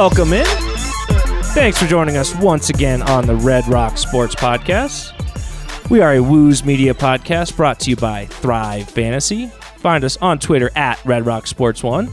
welcome in. Thanks for joining us once again on the Red Rock Sports Podcast. We are a Woos Media podcast brought to you by Thrive Fantasy. Find us on Twitter at Red Rock Sports One.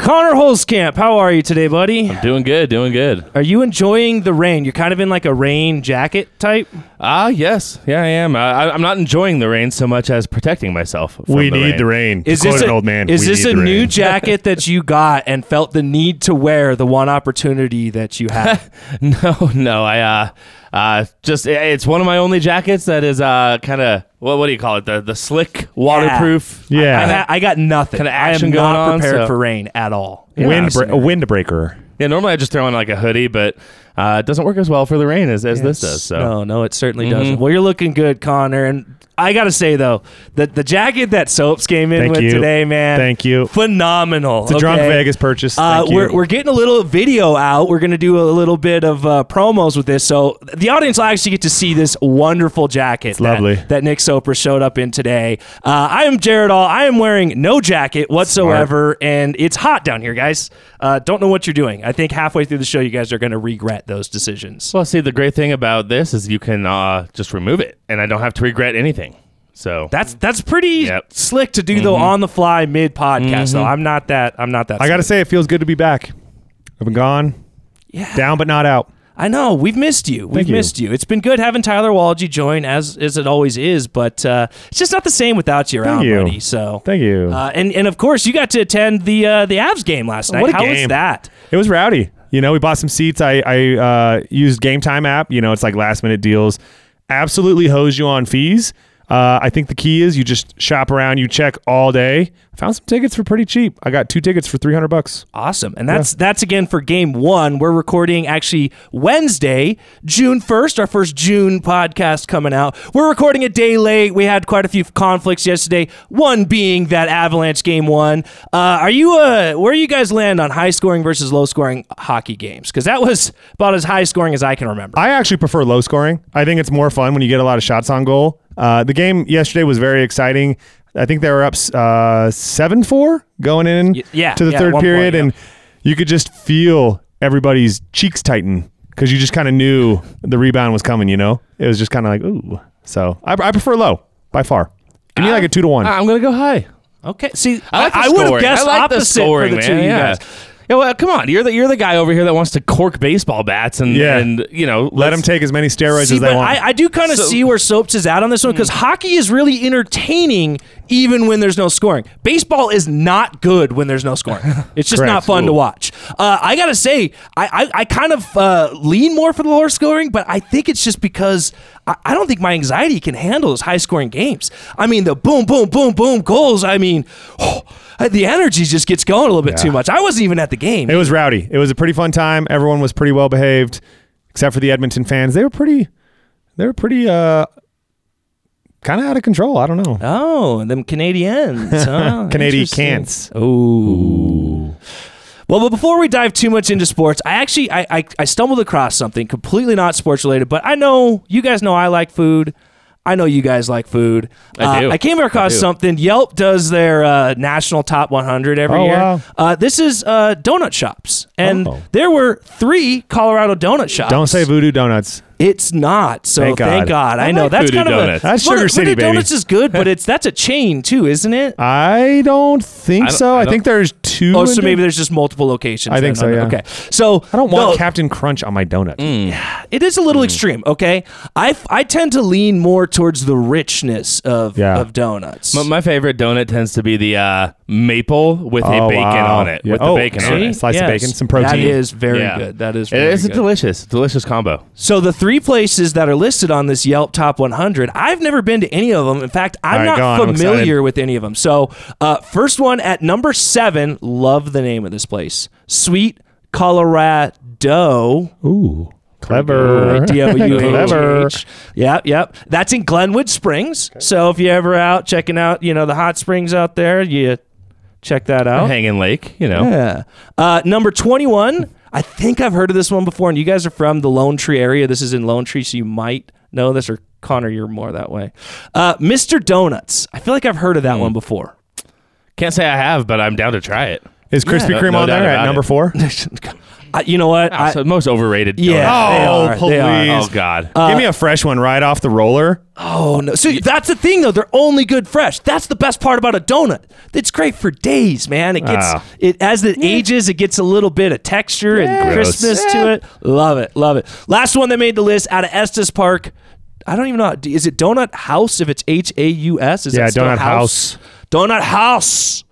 Connor Holzkamp, how are you today, buddy? Doing good, doing good. Are you enjoying the rain? You're kind of in like a rain jacket type. Ah, yes, yeah, I am. I, I'm not enjoying the rain so much as protecting myself. From we the need rain. the rain. To Is quote this an a, old man? Is we this need a the new rain. jacket that you got and felt the need to wear the one opportunity that you had? No, no, I uh, uh, just it's one of my only jackets that is uh, kind of what what do you call it? The the slick waterproof. Yeah. I, ha- I got nothing. Kinda I am action not going on, prepared so- for rain at all. wind Yeah. bra- a windbreaker. Yeah, normally I just throw on like a hoodie, but uh, it doesn't work as well for the rain as, as this does. So No, no, it certainly Mm-hmm. doesn't. Well, you're looking good, Connor. And I got to say, though, that the jacket that Soaps came in Thank with you. today, man. Thank you. Phenomenal. It's a drunk? Vegas purchase. Uh, you. we're, we're getting a little video out. We're going to do a little bit of uh, promos with this. So the audience will actually get to see this wonderful jacket that, lovely. that Nick Soper showed up in today. Uh, I am Jared All. I am wearing no jacket whatsoever, and it's hot down here, guys. Uh, don't know what you're doing. I think halfway through the show, you guys are going to regret those decisions. well, see, the great thing about this is you can uh, just remove it, and I don't have to regret anything. So That's that's pretty Yep. slick to do though on the fly mid podcast. Though I'm not that I'm not that. I got to slick. say, it feels good to be back. I've been gone, yeah. down but not out. I know we've missed you. We've you. missed you. It's been good having Tyler Walgie join as as it always is, but uh, it's just not the same without you around, you. buddy. So Thank you. Uh, and and of course you got to attend the uh, the Avs game last night. What a How was game. that? it was rowdy. You know, we bought some seats. I I uh, used Game Time app. You know, it's like last minute deals. Absolutely hose you on fees. Uh, I think the key is you just shop around, you check all day. Found some tickets for pretty cheap. I got two tickets for three hundred bucks. Awesome. And that's that's again for game one. We're recording actually Wednesday, June 1st, our first June podcast coming out. We're recording a day late. We had quite a few conflicts yesterday, one being that Avalanche game one. Uh, are you uh where you guys land on high scoring versus low scoring hockey games? Because that was about as high scoring as I can remember. I actually prefer low scoring. I think it's more fun when you get a lot of shots on goal. Uh, the game yesterday was very exciting. I think they were up uh, seven four going in Y- yeah, to the yeah, third one period, point, and you could just feel everybody's cheeks tighten because you just kind of knew the rebound was coming. You know, it was just kind of like ooh. So I, I prefer low by far. Give me like a two to one. I'm gonna go high. Okay. See, I, like I, would have guessed I like the opposite scoring, for the man. two of you yeah. guys. Yeah, well, come on. You're the you're the guy over here that wants to cork baseball bats and Yeah. and you know Let them take as many steroids See, as they but want. I, I do kind of So- see where Soaps is at on this one because hockey is really entertaining even when there's no scoring. Baseball is not good when there's no scoring. It's just not Correct. fun to watch. Uh, I gotta say, I, I, I kind of uh, lean more for the lower scoring, but I think it's just because I, I don't think my anxiety can handle those high scoring games. I mean, the boom, boom, boom, boom goals. I mean, the energy just gets going a little bit too much. I wasn't even at the game. It was rowdy. It was a pretty fun time. Everyone was pretty well behaved, except for the Edmonton fans. They were pretty. They were pretty. uh Kind of out of control. I don't know. Oh, them Canadians, huh? Canadian Interesting. Cants. Ooh. Well, but before we dive too much into sports, I actually I, I, I stumbled across something completely not sports related, but I know you guys know I like food. I know you guys like food. I Uh, do. I came across I do. something. Yelp does their uh, national top 100 every Oh, year. wow. Uh, this is uh, donut shops, and Oh. there were three Colorado donut shops. Don't say voodoo donuts. It's not. So thank Thank God. God. I, I know like that's Voodoo kind of a That's Voodoo- Sugar City, baby. Donuts is good, but it's that's a chain too, isn't it? I don't think I don't- so. I I, don't- think there's two. Oh, so maybe there's just multiple locations. I think then. so, yeah. Okay. So I don't want no, Captain Crunch on my donut. it is a little extreme. Okay. I, I tend to lean more towards the richness of Yeah. of donuts. My, my favorite donut tends to be the uh, maple with a Oh, bacon wow. on it. Yeah. With the Oh, bacon on it. Slice of bacon, some protein. That is very Yeah. good. That is It- very it's a good. delicious, delicious combo. So the three places that are listed on this Yelp Top 100, I've never been to any of them. In fact, I'm All right, not go on. I'm familiar with any of them. So uh, first one at number seven, love the name of this place, Sweet Coloradough. Ooh, clever. D-O-U-H-H. clever. Yep, yep. That's in Glenwood Springs. So if you're ever out checking out, you know, the hot springs out there, you check that out. Hanging Lake, you know. Yeah. Uh, number 21. I think I've heard of this one before, and you guys are from the Lone Tree area. This is in Lone Tree, so you might know this, or Connor, you're more that way. Uh, Mr. Donuts. I feel like I've heard of that one before. Can't say I have, but I'm down to try it. Is Krispy No- Kreme no on doubt there at number it. four? I, you know what? I- so most overrated. yeah, donut. Oh. They are. please. Oh God. Give me a fresh one right off the roller. Oh no! So that's the thing, though. They're only good fresh. That's the best part about a donut. It's great for days, man. It gets Ah. it as it ages. It gets a little bit of texture and Gross. crispness to it. Love it, love it. Last one that made the list out of Estes Park. I don't even know. Is it Donut House? If it's H A U S, is Yeah, it still Donut House? Donut House.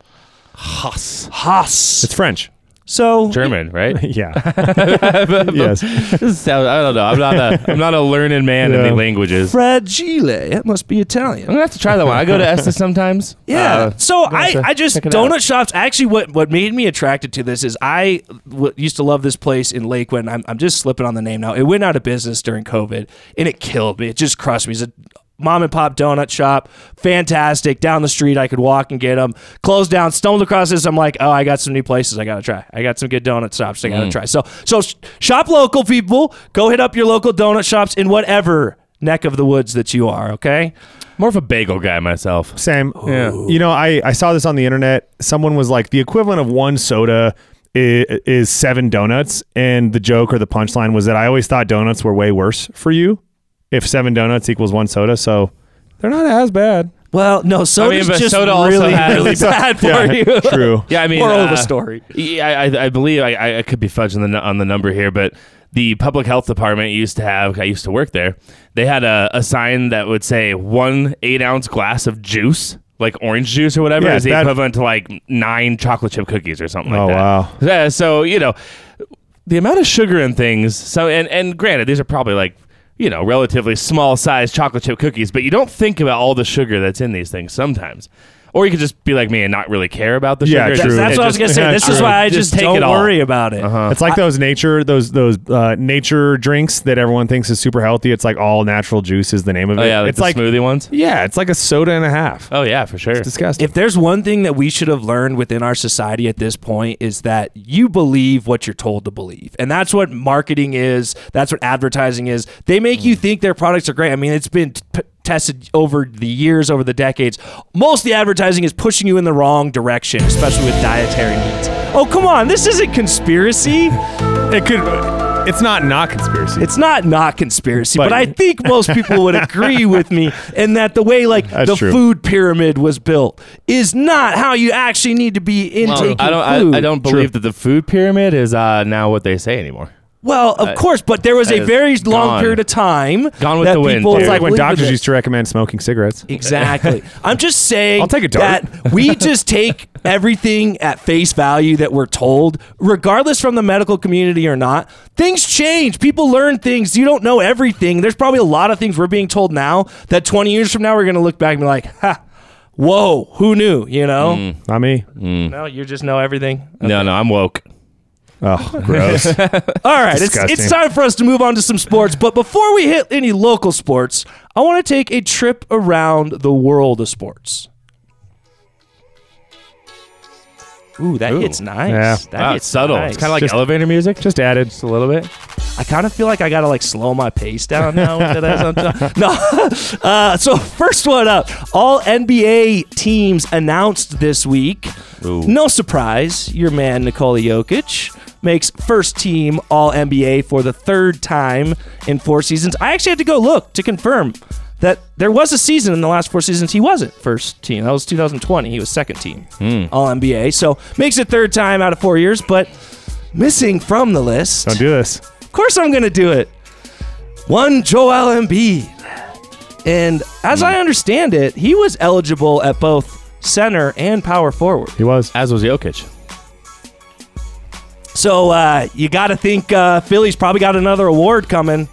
Haas. Haas. It's French. So German, right? Yeah. yes. Is- I don't know. I'm not a I'm not a learned man in the languages. Fragile. It must be Italian. I'm gonna have to try that one. I go to Estes sometimes. Yeah. Uh, so I, I just donut out. shops. Actually, what what made me attracted to this is I w- used to love this place in Lakewood. I'm I'm just slipping on the name now. It went out of business during COVID, and it killed me. It just crushed me. It's a mom and pop donut shop, fantastic. Down the street, I could walk and get them. Closed down. Stumbled across this. I'm like, oh, I got some new places I gotta try. I got some good donut shops I gotta Mm. try. So so sh- shop local, people. Go hit up your local donut shops in whatever neck of the woods that you are. Okay. More of a bagel guy myself. Sam, Yeah. you know, I, I saw this on the internet. Someone was like, the equivalent of one soda is, is seven donuts. And the joke or the punchline was that I always thought donuts were way worse for you if seven donuts equals one soda. So they're not as bad. Well, no, soda's but just soda also really, has- really bad for Yeah, you. True. Yeah, I mean, Moral of the uh, story. Yeah, I, I, I believe I, I could be fudging the, on the number here, but the public health department used to have. I used to work there. They had a, a sign that would say one eight ounce glass of juice, like orange juice or whatever, Yeah, is the that- equivalent to like nine chocolate chip cookies or something like Oh, that. wow. Yeah, so you know, the amount of sugar in things. So and and granted, these are probably like. You know, relatively small sized chocolate chip cookies, but you don't think about all the sugar that's in these things sometimes. Or you could just be like me and not really care about the Yeah, sugar. true. That's It what I was just- gonna say. yeah, This is true. why I Just just, take don't all. worry about it. Uh-huh. It's like those nature those those uh, nature drinks that everyone thinks is super healthy. It's like all natural juice is the name of it. Oh yeah, like it's the like smoothie ones. yeah, it's like a soda and a half. Oh yeah, for sure. It's disgusting. If there's one thing that we should have learned within our society at this point is that you believe what you're told to believe. And that's what marketing is. That's what advertising is. They make you think their products are great. I mean, it's been t- tested over the years, over the decades. Most of the advertising is pushing you in the wrong direction, especially with dietary needs. Oh, come on. This isn't conspiracy. it could. It's not not conspiracy. It's not not conspiracy, but, But- I think most people would agree with me in that the way like That's the true. food pyramid was built is not how you actually need to be intaking I don't. food. I, I don't believe that the food pyramid is uh, now what they say anymore. Well, of course, but there was a very long gone. period of time Gone with that the wind, people dude. It's like when doctors used to recommend smoking cigarettes. Exactly. I'm just saying I'll take a dart. that we just take everything at face value that we're told, regardless from the medical community or not. Things change. People learn things. You don't know everything. There's probably a lot of things we're being told now that 20 years from now we're going to look back and be like, ha, whoa, who knew? You know? Mm. Not me. No, you just know everything. No, no, I'm woke. Oh, gross. All right, it's, Disgusting. it's time for us to move on to some sports. But before we hit any local sports, I want to take a trip around the world of sports. Ooh, that Ooh. hits nice. Yeah. That Wow, hits subtle. nice. It's kind of like Just- elevator music, Just added. just a little bit. I kind of feel like I gotta like slow my pace down now. with that on top. No, uh, so first one up, all NBA teams announced this week. Ooh. No surprise, your man Nikola Jokic makes first team All NBA for the third time in four seasons. I actually had to go look to confirm that there was a season in the last four seasons he wasn't first team. That was 2020. He was second team hmm. All NBA. So makes it third time out of four years, but missing from the list. Don't do this. Of course I'm going to do it. One Joel Embiid. And as I hmm. understand it, he was eligible at both center and power forward. He was. As was Jokic. So uh, you got to think uh, Philly's probably got another award coming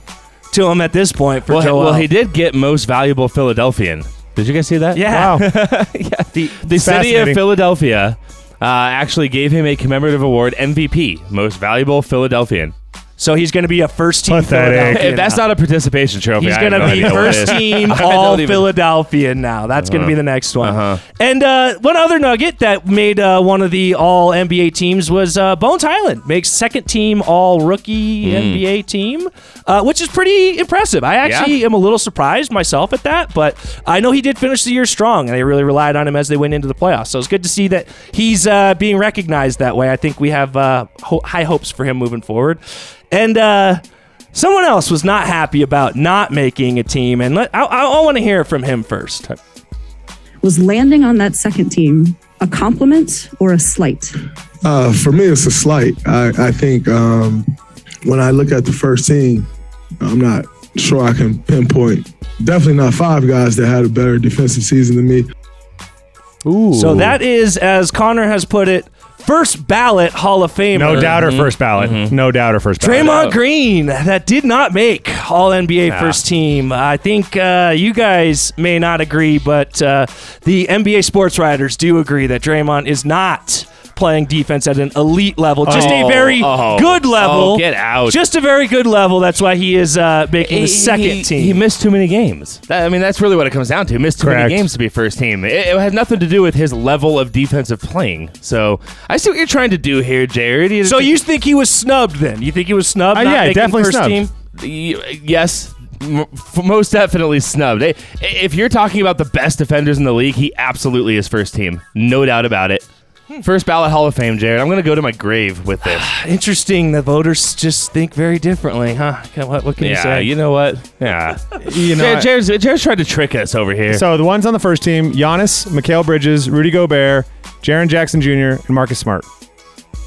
to him at this point for Well, Joel. well, he did get most valuable Philadelphian. Did you guys see that? Yeah. Wow. The, The city of Philadelphia uh, actually gave him a commemorative award, MVP, most valuable Philadelphian. So he's going to be a first team Pathetic. Philadelphian. If that's now. not a participation trophy, He's I going have to be idea what it first is. team I all don't even- Philadelphian now. That's going to be the next one. Uh-huh. And uh, one other nugget that made uh, one of the all NBA teams was uh, Bones Hyland makes second team all rookie Hmm. NBA team, uh, which is pretty impressive. I actually am a little surprised myself at that, but I know he did finish the year strong, and they really relied on him as they went into the playoffs. So it's good to see that he's uh, being recognized that way. I think we have uh, ho- high hopes for him moving forward. And uh, someone else was not happy about not making a team, and let, I, I want to hear from him first. Was landing on that second team a compliment or a slight? Uh, for me, it's a slight. I, I think um, when I look at the first team, I'm not sure I can pinpoint. Definitely not five guys that had a better defensive season than me. Ooh. So that is, as Connor has put it, first ballot Hall of Famer. no doubt or first ballot. No doubt or first ballot. Draymond Green, that did not make All NBA first team. I think uh, you guys may not agree, but uh, the NBA sports writers do agree that Draymond is not playing defense at an elite level, just a Oh, very oh, good level. oh, get out. Just a very good level. That's why he is uh, making the second he, team. He missed too many games. That- I mean, that's really what it comes down to. Missed too Correct. many games to be first team. It, it has nothing to do with his level of defensive playing. So I see what you're trying to do here, Jared. You- so you think he was snubbed then? You think he was snubbed? Uh, not yeah, definitely first snubbed. team? Yes. Most definitely snubbed. If you're talking about the best defenders in the league, he absolutely is first team. No doubt about it. First ballot Hall of Fame, Jared. I'm going to go to my grave with this. Interesting. The voters just think very differently, huh? What, what can you yeah, say? you know what? Yeah. You know, Jared, Jared's, Jared's tried to trick us over here. so the ones on the first team: Giannis, Mikal Bridges, Rudy Gobert, Jaren Jackson Jr., and Marcus Smart.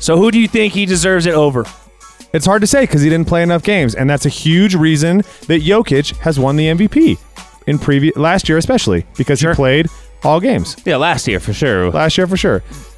so who do you think he deserves it over? It's hard to say because he didn't play enough games, and that's a huge reason that Jokic has won the MVP in previous last year, especially because he played all games yeah, last year for sure. last year for sure.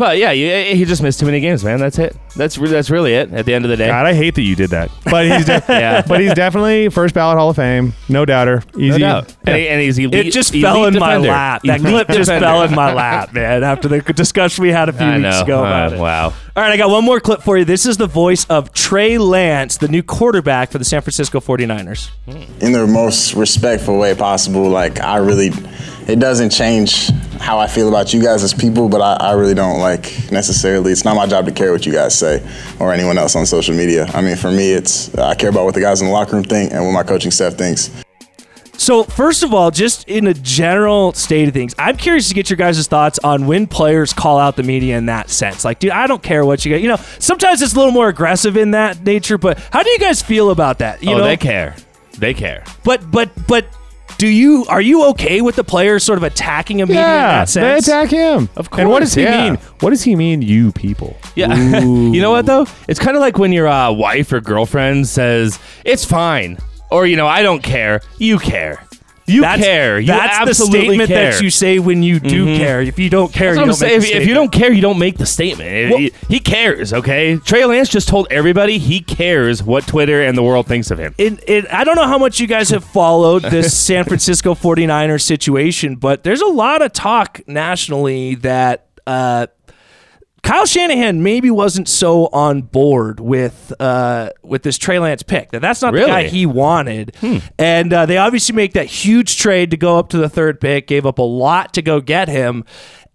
But yeah, you, eh, he just missed too many games, man. That's it. That's re- that's really it. At the end of the day, God, I hate that you did that, but he's de- Yeah. but he's definitely first ballot Hall of Fame, no doubter, no easy. doubt. And, he- and he's elite, It just elite fell in my lap. That Elite clip just fell in my lap, man. After the discussion we had a few I weeks know. ago Uh, about it. wow. All right, I got one more clip for you. This is the voice of Trey Lance, the new quarterback for the San Francisco 49ers. in the most respectful way possible. Like I really, it doesn't change how I feel about you guys as people, but I, I really don't like necessarily. It's not my job to care what you guys say or anyone else on social media. I mean, for me, it's I care about what the guys in the locker room think and what my coaching staff thinks. So, first of all, just in a general state of things, I'm curious to get your guys' thoughts on when players call out the media in that sense. Like, dude, I don't care what you get. You know, sometimes it's a little more aggressive in that nature, but how do you guys feel about that? You oh, know, they care. They care. but but but do you are you okay with the players sort of attacking a media in Yeah, that they sense? attack him. Of course. And what does he yeah. mean? What does he mean, you people? Yeah. you know what though? It's kind of like when your uh, wife or girlfriend says it's fine, or you know I don't care. You care. You That's, care. You that's the statement care. that you say when you do care. If you don't care, you don't saying. If, the if you statement. don't care, you don't make the statement. Well- he, he cares, okay? Trey Lance just told everybody he cares what Twitter and the world thinks of him. it, it, I don't know how much you guys have followed this San Francisco 49ers situation, but there's a lot of talk nationally that uh, Kyle Shanahan maybe wasn't so on board with uh, with this Trey Lance pick. That that's not the guy he wanted, and uh, they obviously make that huge trade to go up to the third pick, gave up a lot to go get him,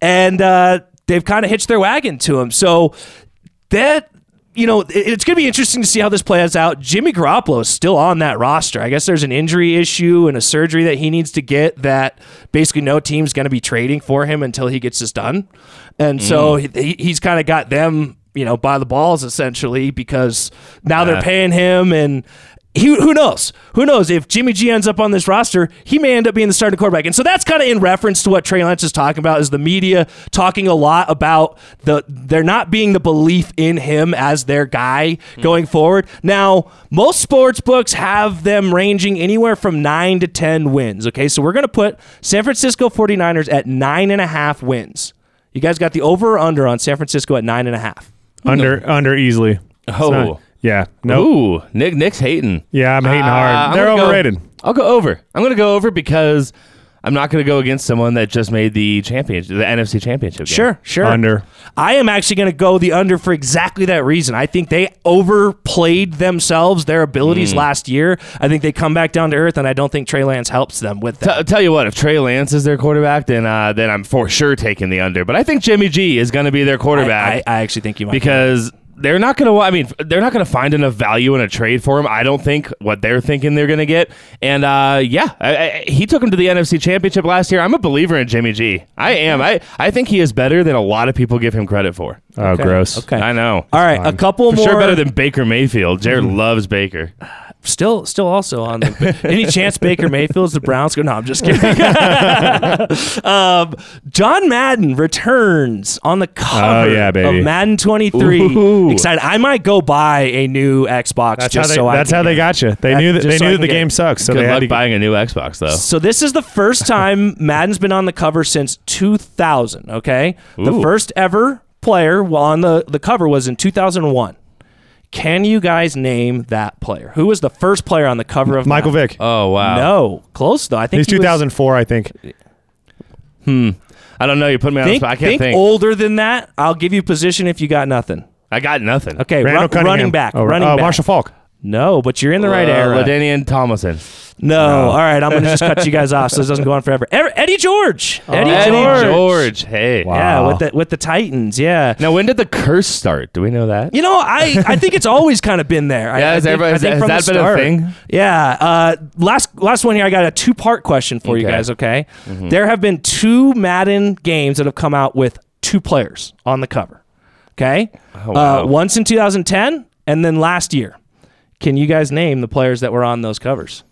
and uh, they've kind of hitched their wagon to him. So that you know, it's going to be interesting to see how this plays out. Jimmy Garoppolo is still on that roster. I guess there's an injury issue and a surgery that he needs to get that basically no team's going to be trading for him until he gets this done. And so mm. he, he's kind of got them, you know, by the balls essentially because now they're paying him and he, who knows? Who knows if Jimmy G ends up on this roster, he may end up being the starting quarterback. And so that's kind of in reference to what Trey Lance is talking about. Is the media talking a lot about the there not being the belief in him as their guy mm-hmm. going forward? Now, most sports books have them ranging anywhere from nine to ten wins. Okay, so we're gonna put San Francisco 49ers at nine and a half wins. You guys got the over or under on San Francisco at nine and a half. Under under easily. It's Oh. Not- yeah. No. Ooh, Nick Nick's hating. Yeah, I'm hating Uh, hard. I'm They're gonna go- overrated. I'll go over. I'm going to go over because I'm not going to go against someone that just made the championship, the NFC championship. Game. Sure, sure. Under. I am actually going to go the under for exactly that reason. I think they overplayed themselves, their abilities Mm. last year. I think they come back down to earth, and I don't think Trey Lance helps them with that. T- tell you what, if Trey Lance is their quarterback, then uh, then I'm for sure taking the under. But I think Jimmy G is going to be their quarterback I, I actually think you might. be because they're not going to. I mean, they're not going to find enough value in a trade for him. I don't think what they're thinking they're going to get. And uh, yeah, I, I, he took him to the NFC Championship last year. I'm a believer in Jimmy G. I am. I I think he is better than a lot of people give him credit for. Oh, Okay, gross. Okay. I know. All right, a couple For more. sure better than Baker Mayfield. Jared loves Baker. Still, still also on the. any chance Baker Mayfield's the Browns go? No, I'm just kidding. um, John Madden returns on the cover Oh, yeah, baby. of Madden 23. Ooh. Excited! I might go buy a new Xbox That's just how they, so I. that's can how they got you. They That- knew that they so knew can the game sucks, so Good they had luck to. buying a new Xbox though. So this is the first time Madden's been on the cover since 2000. Okay, the first ever player on the the cover was in 2001. Can you guys name that player? Who was the first player on the cover of Michael Madden? Vick. Oh wow. No, close though. I think He's he was- 2004, I think. Hmm. I don't know. You put me on the Think, spot. I can't think think. older than that. I'll give you position if you got nothing. I got nothing. Okay, Randall run- Cunningham. running back. Oh, running uh, back. Marshall Faulk. No, but you're in the right uh, era. LaDainian Tomlinson. No. all right. I'm gonna just cut you guys off so this doesn't go on forever. Er- Eddie George. Eddie, Eddie George. George. Hey. Yeah, with the with the Titans. Yeah. Now, when did the curse start? Do we know that? You know, I, I think it's always kind of been there. Yeah, I has think- everybody- I think has from that the been a start. thing? Yeah. Uh, last last one here. I got a two part question for you Okay. guys. Okay. There have been two Madden games that have come out with two players on the cover. Okay. Oh, wow. uh, once in 2010, and then last year. Can you guys name the players that were on those covers?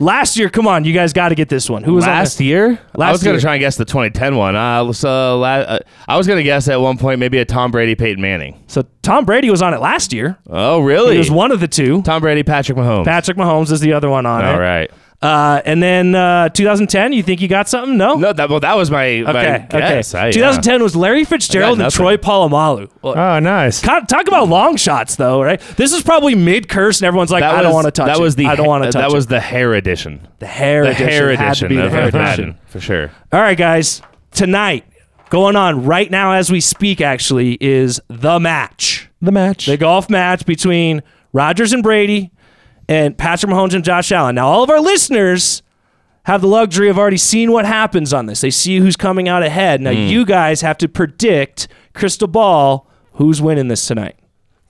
Last year, come on, you guys got to get this one. Who was last on year? I Last was going to try and guess the 2010 one. Uh, so la- uh, I was going to guess at one point maybe a Tom Brady, Peyton Manning. So Tom Brady was on it last year. Oh, really? He was one of the two. Tom Brady, Patrick Mahomes. Patrick Mahomes is the other one on All it. right. Uh, and then uh, 2010, you think you got something? No. No, that well, that was my, my Okay. guess. Okay. I- yeah. 2010 was Larry Fitzgerald and. Troy Polamalu. Well, Oh, nice. ca- Talk about long shots, though, right? This is probably mid curse, and everyone's like, That "I don't want to touch That was the I don't want to touch That it." was the hair edition. the hair The edition. hair It edition the of, hair of edition. For sure. All right, guys. Tonight, going on right now as we speak, actually, is the match. The match. The golf match between Rodgers and Brady and Patrick Mahomes and Josh Allen. Now, all of our listeners have the luxury of already seeing what happens on this. They see who's coming out ahead. Now, Hmm. you guys have to predict, crystal ball, who's winning this tonight.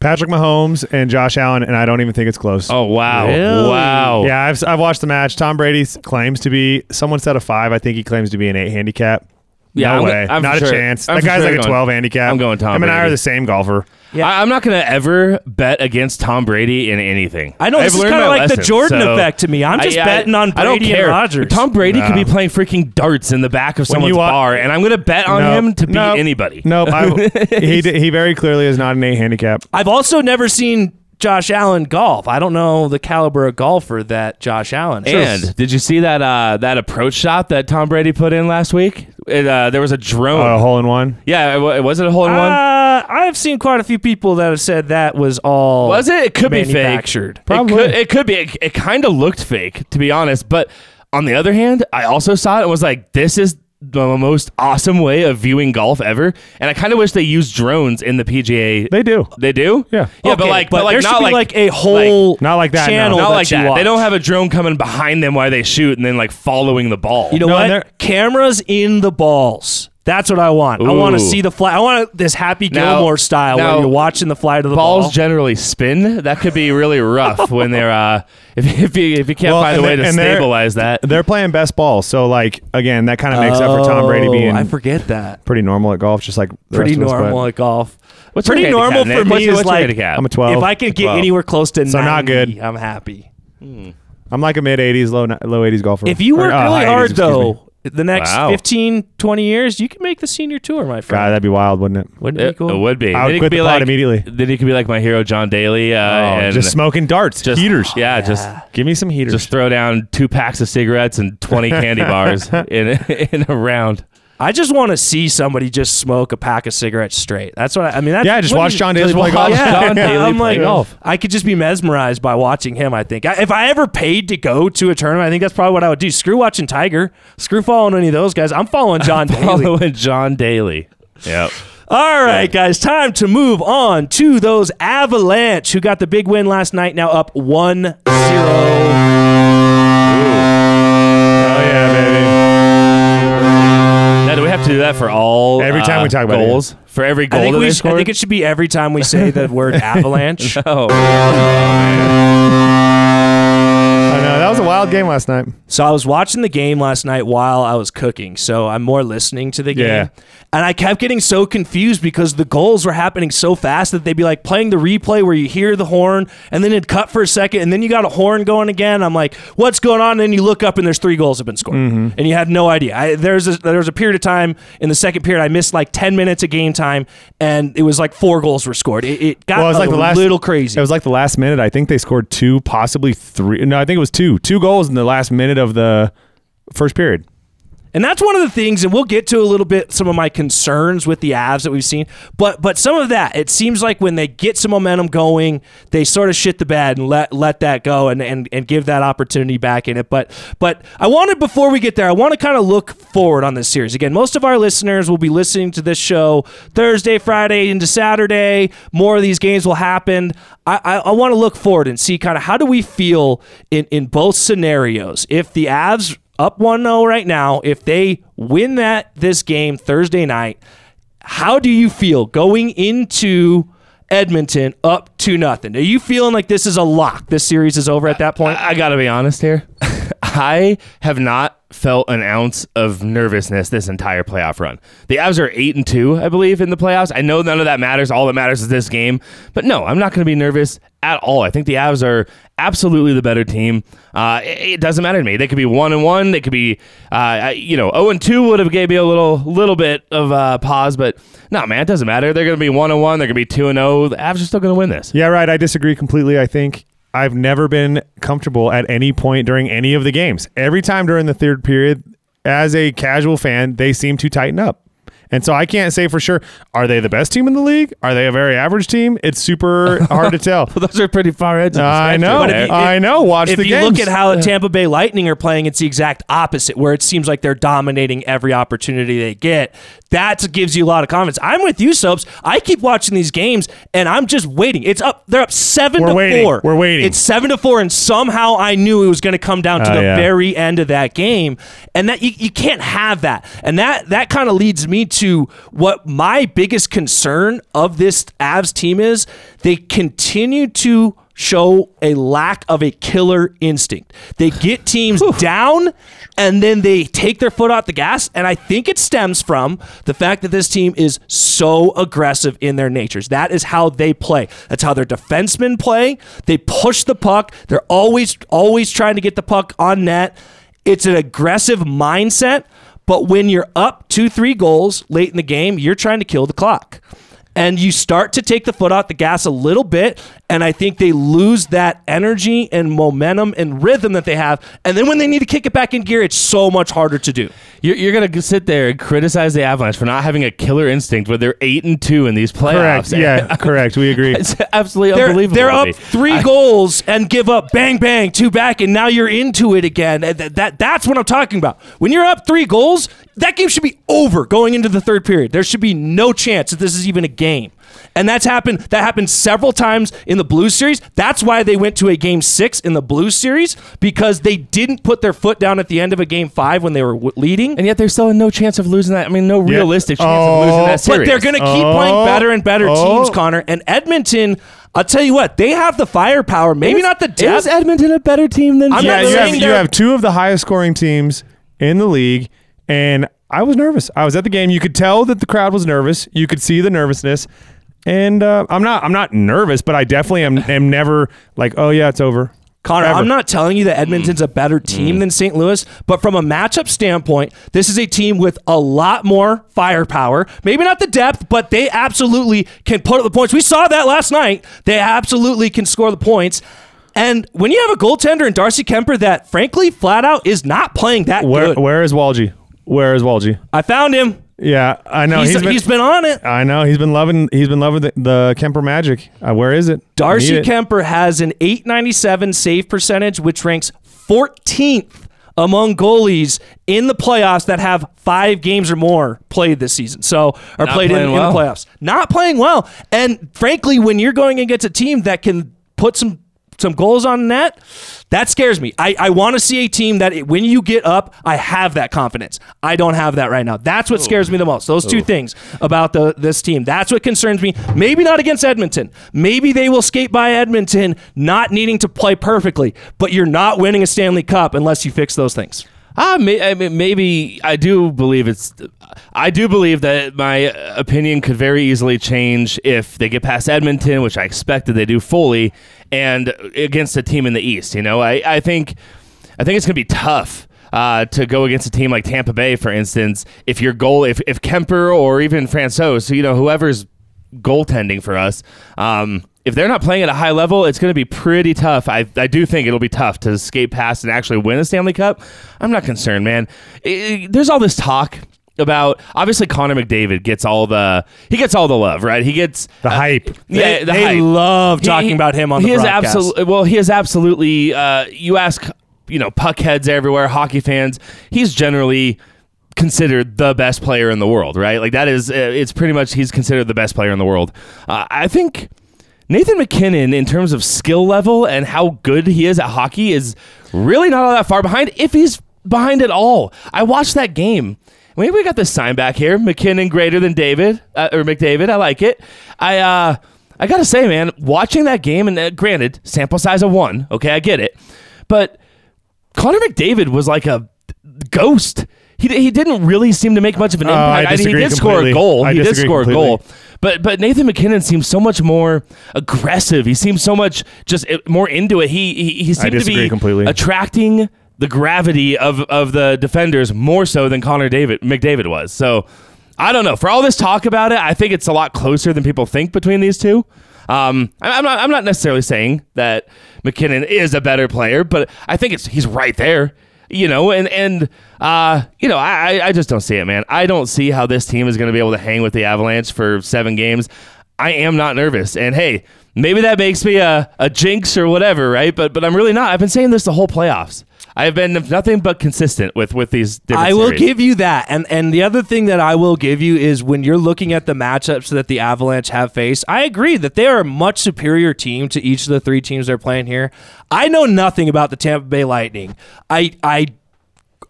Patrick Mahomes and Josh Allen, and I don't even think it's close. Oh wow! Really? Wow! Yeah, I've, I've watched the match. Tom Brady claims to be, someone said a five. I think he claims to be an eight handicap. Yeah, no I'm way. I'm Not for a chance. I'm that guy's sure like a going- 12 handicap. I'm going Tom Him and I are the same golfer. Yeah. I, am not going to ever bet against Tom Brady in anything. I know, I've this is kinda my like the Jordan so- effect to me. I'm just I- betting on I don't Brady and care. Rodgers. Tom Brady could be playing freaking darts in the back of someone's you wa- bar, and I'm going to bet on Nope. him to beat Nope. anybody. No, I, he, he very clearly is not an eight handicap. I've also never seen Josh Allen golf. I don't know the caliber of golfer that Josh Allen is. And did you see that uh, that approach shot that Tom Brady put in last week? It, uh, there was a drone. A hole in one. yeah, it, wa- was it a hole in one? Uh, I have seen quite a few people that have said that was all Was it? It could be fake. manufactured. It could, it could be. It, it kind of looked fake, to be honest. But on the other hand, I also saw it and was like, this is the most awesome way of viewing golf ever. And I kind of wish they used drones in the PGA. They do. They do? Yeah. Yeah, but like, but, but, like, there not should be like, like a whole Not like that, no. channel not that like you that. watch. They don't have a drone coming behind them while they shoot and then like following the ball. You know No, what? and Cameras in the balls. That's what I want. I want to Ooh. see the fly. I want this Happy Now- Gilmore style now, where you're watching the fly to the balls ball. generally spin. That could be really rough when they're uh, if if you if you can't Well, find a and way they- to and they're- stabilize that. They're playing best ball. So, like, again, that kind of makes up for Tom Brady Oh, being I forget that. pretty normal at golf, just like the Pretty rest of us, but normal at golf. What's pretty your normal handicap, for Nick? me What's, is what's your like handicap? I'm a 12. if I can get 12. anywhere close to So 90, not good. I'm happy. I'm like a mid 80s, low ni- low 80s golfer. If you Or, work uh, really high 80s, hard excuse me. though, the next Wow. 15, 20 years, you can make the senior tour, my friend. God, friend. that'd be wild, wouldn't it? Wouldn't it It, be cool? it would be. I would Then quit could be the pod like immediately. Then he could be like my hero John Daly. Uh, Oh, and just smoking darts, just- heaters. Yeah, just Give me some heaters. just throw down two packs of cigarettes and twenty candy bars in in a round. I just want to see somebody just smoke a pack of cigarettes straight. That's what I, I mean. That's, Yeah, just watch John Daly play golf. Yeah, John Daly I'm like, golf. I could just be mesmerized by watching him. I think I, if I ever paid to go to a tournament, I think that's probably what I would do. Screw watching Tiger. Screw following any of those guys. I'm following John Daly. Following John Daly. Yep. All right, guys, time to move on to those Avalanche who got the big win last night. Now up 1 0. Oh yeah, have to do that for all Every time uh, we talk about it, goals? For every I goal think, that we they sh- I scored? think it should be every time we say the word Avalanche. oh. I know that was a wild game last night. So I was watching the game last night while I was cooking. So I'm more listening to the game. Yeah. And I kept getting so confused because the goals were happening so fast that they'd be like playing the replay where you hear the horn and then it'd cut for a second and then you got a horn going again. I'm like, what's going on? And then you look up and there's three goals have been scored. Mm-hmm. And you had no idea. I, there's a, there was a period of time in the second period I missed like 10 minutes of game time and it was like four goals were scored. It, it got Well, it was a like the last little crazy. It was like the last minute. I think they scored two, possibly three. No, I think it was two. Two goals in the last minute of the first period. And that's one of the things, and we'll get to a little bit some of my concerns with the Avs that we've seen. But but some of that, it seems like when they get some momentum going, they sort of shit the bed and let let that go and, and, and give that opportunity back in it. But but I wanted before we get there, I want to kind of look forward on this series. Again, most of our listeners will be listening to this show Thursday, Friday into Saturday. More of these games will happen. I, I, I want to look forward and see kind of how do we feel in, in both scenarios. If the Avs up 1-0 right now, if they win that this game Thursday night, how do you feel going into Edmonton up to nothing? Are you feeling like this is a lock? This series is over at that point? I, I got to be honest here. I have not felt an ounce of nervousness this entire playoff run. The Avs are eight and two, I believe, in the playoffs. I know none of that matters. All that matters is this game. But no, I'm not going to be nervous at all. I think the Avs are absolutely the better team. Uh, it, it doesn't matter to me. They could be one and one. They could be, uh, you know, zero and two would have gave me a little little bit of uh, pause. But no, man, it doesn't matter. They're going to be one and one. They're going to be two and zero. The Avs are still going to win this. Yeah, right. I disagree completely. I think I've never been comfortable at any point during any of the games. Every time during the third period, as a casual fan, they seem to tighten up. And so I can't say for sure. Are they the best team in the league? Are they a very average team? It's super hard to tell. Well, those are pretty far edges. I know. If you- I know. Watch if the you games. look at how the Tampa Bay Lightning are playing, it's the exact opposite, where it seems like they're dominating every opportunity they get. That gives you a lot of confidence. I'm with you, Soaps. I keep watching these games, and I'm just waiting. It's up. They're up 7 We're to waiting. four. We're waiting. It's seven to four, and somehow I knew it was going to come down to Oh, the yeah. very end of that game, and that you, you can't have that. And that that kind of leads me to what my biggest concern of this Avs team is. They continue to show a lack of a killer instinct. They get teams down and then they take their foot off the gas. And I think it stems from the fact that this team is so aggressive in their natures. That is how they play. That's how their defensemen play. They push the puck. They're always, always trying to get the puck on net. It's an aggressive mindset. But when you're up two, three goals late in the game, you're trying to kill the clock. And you start to take the foot off the gas a little bit and i think they lose that energy and momentum and rhythm that they have and then when they need to kick it back in gear it's so much harder to do You're, you're gonna sit there and criticize the Avalanche for not having a killer instinct when they're eight and two in these playoffs. correct. Yeah, correct. We agree. it's absolutely they're, unbelievable. they're up three I- goals and give up bang bang two back and now you're into it again that, that that's what i'm talking about when you're up three goals that game should be over going into the third period there should be no chance that this is even a game and that's happened that happened several times in the blues series that's why they went to a game six in the blues series because they didn't put their foot down at the end of a game five when they were w- leading and yet they're still in no chance of losing that. I mean, no realistic chance of losing Oh, that series. But they're going to keep Oh, playing better and better oh. teams, Connor. And Edmonton, I'll tell you what, they have the firepower. Maybe not the Is depth. Edmonton a better team than? I'm yeah, you have, you have two of the highest scoring teams in the league, and I was nervous. I was at the game. You could tell that the crowd was nervous. You could see the nervousness, and uh, I'm not. I'm not nervous, but I definitely am. am never like, oh yeah, it's over. Connor. I'm not telling you that Edmonton's a better Mm. team than St. Louis, but from a matchup standpoint, this is a team with a lot more firepower. Maybe not the depth, but they absolutely can put up the points. We saw that last night. They absolutely can score the points. And when you have a goaltender in Darcy Kuemper that, frankly, flat out is not playing that Where good. Where is Walgie? Where is Walgie? I found him. Yeah, I know. he's, he's been, he's been on it. I know he's been loving. He's been loving the, the Kuemper magic. Uh, where is it? I need Darcy it. Kuemper has an 897 save percentage, which ranks 14th among goalies in the playoffs that have five games or more played this season. So, are Not played in, playing in the playoffs. Not playing well. And frankly, when you're going against a team that can put some some goals on net, that scares me. I, I want to see a team that it- when you get up, I have that confidence. I don't have that right now. That's what scares me the most. Those two things about the this team. That's what concerns me. Maybe not against Edmonton. Maybe they will skate by Edmonton, not needing to play perfectly. But you're not winning a Stanley Cup unless you fix those things. Ah, may, I mean, maybe I do believe it's. I do believe that my opinion could very easily change if they get past Edmonton, which I expect that they do fully, and against a team in the East. You know, I, I think, I think it's going to be tough. Uh, to go against a team like Tampa Bay, for instance, if your goal, if, if Kuemper or even Francouz, so you know whoever's goaltending for us. Um, if they're not playing at a high level, it's going to be pretty tough. I, I do think it'll be tough to skate past and actually win a Stanley Cup. I'm not concerned, man. I- I- there's all this talk about obviously Connor McDavid gets all the he gets all the love, right? He gets The hype. yeah, They- the they hype. love talking about him on the he is broadcast. absolutely well. He is absolutely. Uh, you ask, you know, puckheads everywhere, hockey fans. He's generally considered the best player in the world, right? Like that is. Uh, it's pretty much he's considered the best player in the world. Uh, I think. Nathan MacKinnon, in terms of skill level and how good he is at hockey, is really not all that far behind, if he's behind at all. I watched that game. Maybe we got this sign back here. MacKinnon greater than David uh, or McDavid. I like it. I uh, I gotta say, man, watching that game, and uh, granted, sample size of one. Okay, I get it, but Connor McDavid was like a ghost. He, he didn't really seem to make much of an Oh, I impact. mean, he did score a goal. I he did score a goal. But but Nathan MacKinnon seems so much more aggressive. He seems so much just uh, more into it. He he, he seemed to be completely. attracting the gravity of of the defenders more so than Connor David McDavid was. So I don't know. For all this talk about it, I think it's a lot closer than people think between these two. Um, I'm not. I'm not necessarily saying that MacKinnon is a better player, but I think it's he's right there. You know, and and uh, you know, I I- I just don't see it, man. I don't see how this team is going to be able to hang with the Avalanche for seven games. I am not nervous, and hey, maybe that makes me a, a jinx or whatever, right? But but I'm really not. I've been saying this the whole playoffs. I've been nothing but consistent with with these. Different I will series. give you that. And and the other thing that I will give you is when you're looking at the matchups that the Avalanche have faced, I agree that they are a much superior team to each of the three teams they're playing here. I know nothing about the Tampa Bay Lightning. I I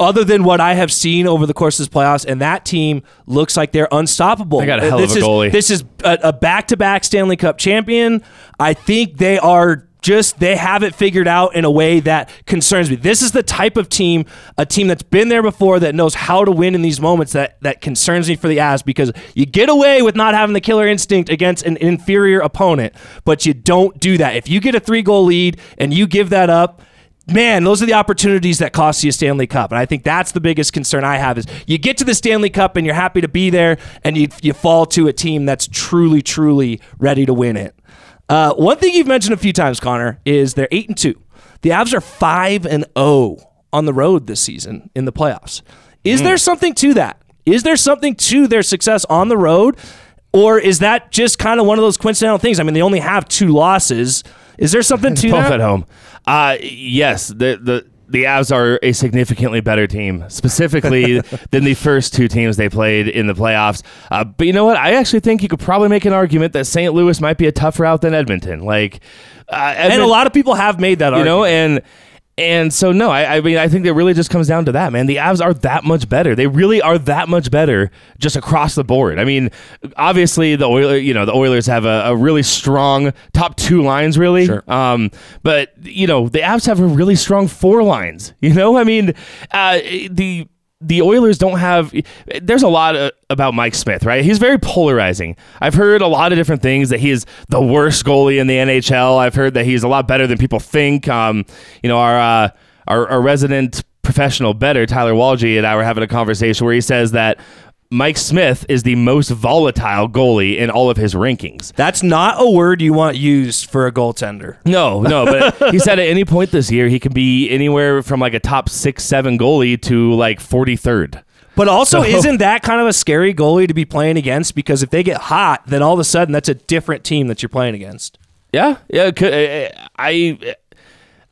other than what I have seen over the course of this playoffs, and that team looks like they're unstoppable. They got a hell of this a is, goalie. This is a, a back-to-back Stanley Cup champion. I think they are just they have it figured out in a way that concerns me. This is the type of team, a team that's been there before that knows how to win in these moments that that concerns me for the Avs because you get away with not having the killer instinct against an inferior opponent, but you don't do that. If you get a 3-goal lead and you give that up, man, those are the opportunities that cost you a Stanley Cup. And I think that's the biggest concern I have is you get to the Stanley Cup and you're happy to be there and you, you fall to a team that's truly, truly ready to win it. Uh, one thing you've mentioned a few times, Connor, is they're 8 and 2. The Avs are 5 and 0 on the road this season in the playoffs. Is there something to that? Is there something to their success on the road? Or is that just kind of one of those coincidental things? I mean, they only have two losses. Is there something to both that? at home. Uh, yes, the the the Avs are a significantly better team, specifically than the first two teams they played in the playoffs. Uh, but you know what? I actually think you could probably make an argument that St. Louis might be a tougher out than Edmonton. Like, uh, And a lot of people have made that you argument. know, and and so no, I, I mean I think it really just comes down to that, man. The Avs are that much better. They really are that much better just across the board. I mean, obviously the Oilers, you know, the Oilers have a, a really strong top two lines, really. Sure. Um, but you know, the Avs have a really strong four lines. You know, I mean, uh, the the Oilers don't have. There's a lot uh about Mike Smith, right? He's very polarizing. I've heard a lot of different things that he is the worst goalie in the NHL. I've heard that he's a lot better than people think. Um, you know, our uh, our, our resident professional better Tyler Walgie and I were having a conversation where he says that. Mike Smith is the most volatile goalie in all of his rankings. That's not a word you want used for a goaltender. No, no, but he said at any point this year he can be anywhere from like a top six, seven goalie to like forty third. But also, So- isn't that kind of a scary goalie to be playing against? Because if they get hot, then all of a sudden that's a different team that you're playing against. Yeah, yeah. I,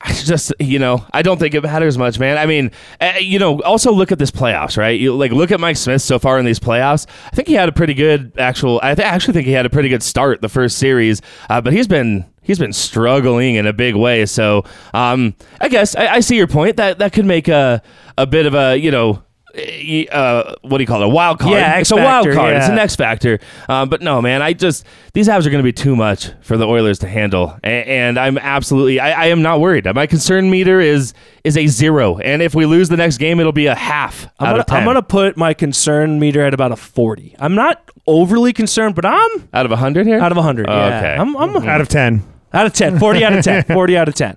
I just, you know, I don't think it matters much, man. I mean, uh, you know, also look at this playoffs, right? You like look at Mike Smith so far in these playoffs. I think he had a pretty good actual. I th- actually think he had a pretty good start the first series, uh, but he's been he's been struggling in a big way. So, um, I guess I, I see your point. That that could make a a bit of a you know. Uh, what do you call it? A wild card. Yeah, X it's a wild factor, card. It's yeah. an X factor. Um, but no, man, I just these Avs are going to be too much for the Oilers to handle, A- and, I'm absolutely, I, I am not worried. My concern meter is is a zero, and if we lose the next game, it'll be a half I'm out gonna, of 10 I'm gonna put my concern meter at about a 40. I'm not overly concerned, but I'm out of hundred here. out of 100. Oh, yeah. okay. I'm, I'm Out of 10. Out of 10. 40 out of 10. 40 out of 10.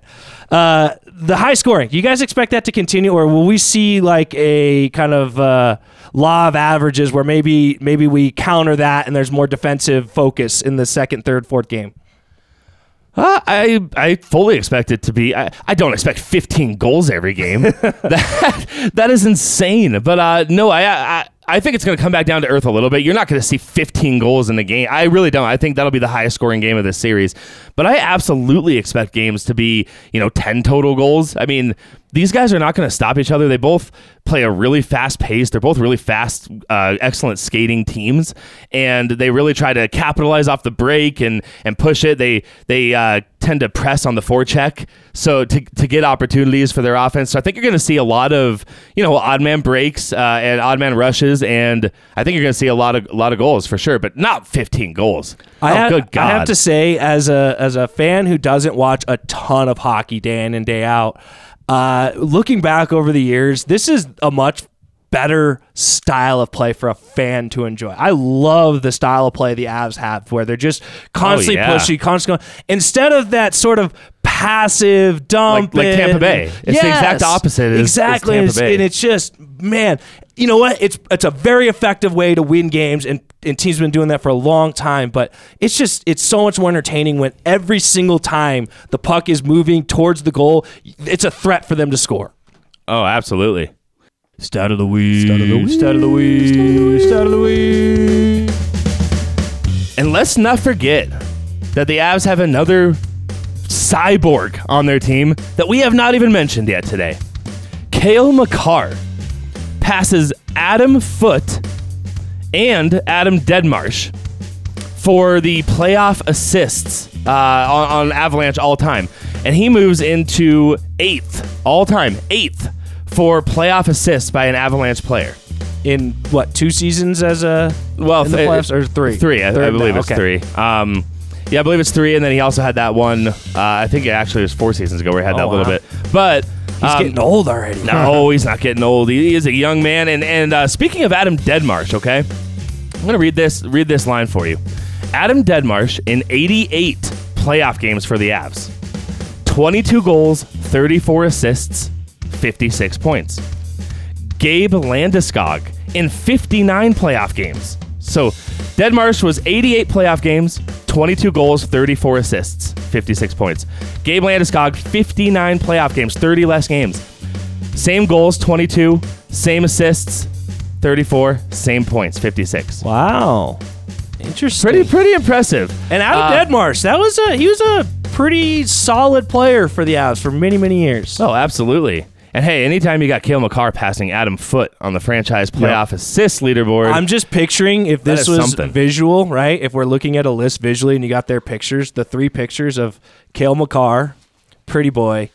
Uh, the high scoring. Do you guys expect that to continue, or will we see like a kind of uh, law of averages where maybe maybe we counter that and there's more defensive focus in the second, third, fourth game? Uh, I I fully expect it to be. I, I don't expect 15 goals every game. that that is insane. But uh, no, I, I I think it's going to come back down to earth a little bit. You're not going to see 15 goals in the game. I really don't. I think that'll be the highest scoring game of this series. But I absolutely expect games to be you know 10 total goals. I mean. These guys are not going to stop each other. They both play a really fast pace. They're both really fast, uh, excellent skating teams, and they really try to capitalize off the break and and push it. They they uh, tend to press on the forecheck, so to, to get opportunities for their offense. So I think you're going to see a lot of you know odd man breaks uh, and odd man rushes, and I think you're going to see a lot of a lot of goals for sure, but not 15 goals. I oh, have, good God! I have to say, as a as a fan who doesn't watch a ton of hockey day in and day out, uh, looking back over the years, this is a much better style of play for a fan to enjoy. I love the style of play the Avs have, where they're just constantly Oh, yeah. pushing, constantly instead of that sort of passive dump. like Tampa Bay. It's the exact opposite is- is exactly, Bay. and it's just man. You know what? It's it's a very effective way to win games, and and teams have been doing that for a long time. But it's just it's so much more entertaining when every single time the puck is moving towards the goal, it's a threat for them to score. oh, absolutely. Start of the week. Start of the week. Start of the week. Start of the week. And let's not forget that the Avs have another cyborg on their team that we have not even mentioned yet today. Cale Makar passes Adam Foote and Adam Deadmarsh for the playoff assists uh, on, on Avalanche all time. And he moves into eighth, all time, eighth for playoff assists by an Avalanche player. In what two seasons as a Well, in the th- playoffs or three? Three, I, I believe now, it's okay. three. Um, yeah, I believe it's three, and then he also had that one. Uh, I think it actually was four seasons ago where he had Oh, that little bit. But He's um, getting old already. No, he's not getting old. He is a young man. And and uh, speaking of Adam Deadmarsh, okay, I'm gonna read this read this line for you. Adam Deadmarsh in 88 playoff games for the Avs, 22 goals, 34 assists, 56 points. Gabe Landeskog in 59 playoff games. So Deadmarsh was 88 playoff games, 22 goals, 34 assists, 56 points. Gabe Landeskog 59 playoff games, 30 less games. Same goals, 22, same assists, 34, same points, 56. Wow. Interesting. Pretty pretty impressive. And Adam Uh, Deadmarsh, that was a he was a pretty solid player for the Avs for many many years. Oh, absolutely. And hey, anytime you got Cale Makar passing Adam Foote on the franchise playoff assist leaderboard, I'm just picturing if this was something. visual, right? If we're looking at a list visually and you got their pictures, the three pictures of Cale Makar, pretty boy,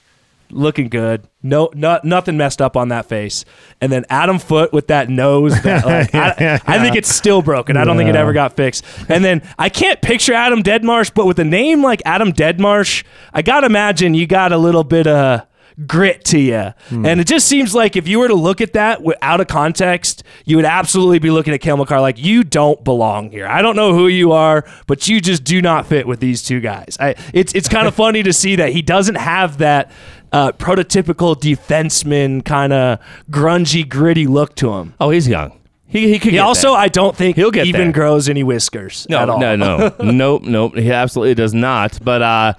looking good. No, not nothing messed up on that face. And then Adam Foote with that nose. That, like, I, I think it's still broken. I don't think it ever got fixed. And then I can't picture Adam Deadmarsh, but with a name like Adam Deadmarsh, I gotta imagine you got a little bit of grit to you. And it just seems like if you were to look at that out of context, you would absolutely be looking at Cale Makar like you don't belong here. I don't know who you are, but you just do not fit with these two guys. I, it's it's kind of funny to see that he doesn't have that uh, prototypical defenseman kind of grungy, gritty look to him. oh, he's young. He, he could He also. I don't think, He'll get even there. grows any whiskers no, at all. no, no, nope, nope. He absolutely does not. But uh,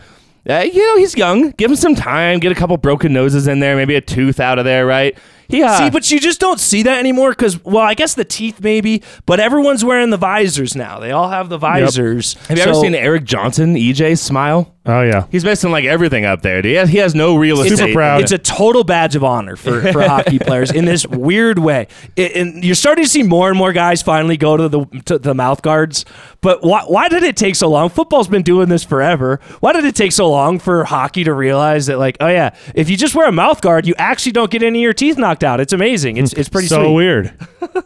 Uh, you know, he's young. Give him some time. Get a couple broken noses in there. Maybe a tooth out of there, right? He, uh, See, but you just don't see that anymore because, well, I guess the teeth maybe, but everyone's wearing the visors now. They all have the visors. have you ever So- seen Eric Johnson, EJ, smile? Oh yeah. He's missing like everything up there. He has, he has no real estate. Super proud. It's a total badge of honor for, for hockey players in this weird way. It, and you're starting to see more and more guys finally go to the to the mouth guards. But why, why did it take so long? Football's been doing this forever. Why did it take so long for hockey to realize that, like, oh yeah, if you just wear a mouth guard, you actually don't get any of your teeth knocked out. It's amazing. It's it's pretty so sweet. weird.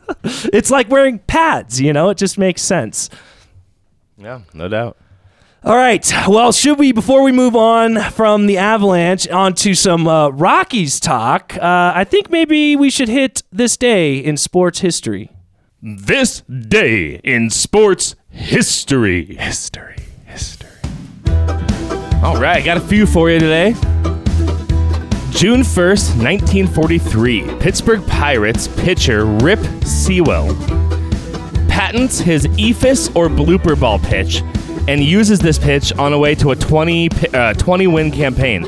It's like wearing pads. You know, it just makes sense. Yeah, no doubt. All right. Well, should we, before we move on from the Avalanche onto some uh, Rockies talk, uh, I think maybe we should hit this day in sports history. This day in sports history. History. History. All right, got a few for you today. June 1st, 1943, Pittsburgh Pirates pitcher Rip Sewell patents his eephus or blooper ball pitch and uses this pitch on a way to a 20, uh, 20 win campaign.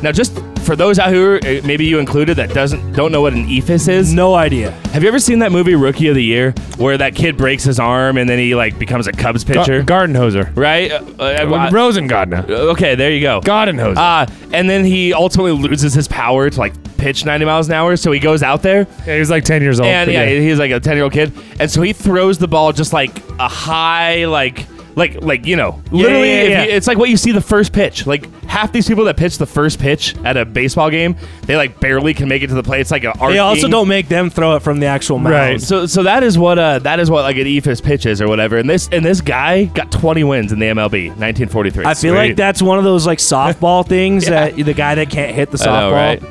Now, just for those out here, uh, maybe you included, that doesn't don't know what an eephus is. No idea. Have you ever seen that movie Rookie of the Year, where that kid breaks his arm and then he like becomes a Cubs pitcher? Garden hoser. right? Uh, uh, Rowengartner. okay, there you go. Garden hoser. Uh, and then he ultimately loses his power to like pitch 90 miles an hour. So he goes out there yeah, he was like ten years old. and but yeah, he's like a 10 year old kid. And so he throws the ball just like a high, like, like, like, you know, literally, yeah, if yeah. you- it's like what you see the first pitch. Like half these people that pitch the first pitch at a baseball game, they like barely can make it to the plate. It's like a They also don't make them throw it from the actual mound. Right. So, so that is what uh, that is what like an eephus pitch is or whatever. And this and this guy got 20 wins in the MLB, 1943. I feel Sweet. like that's one of those like softball things that the guy that can't hit the I know, softball. right?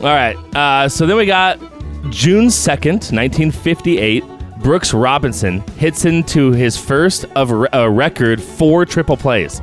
All right. Uh, so then we got June 2nd, 1958. Brooks Robinson hits into his first of a record four triple plays.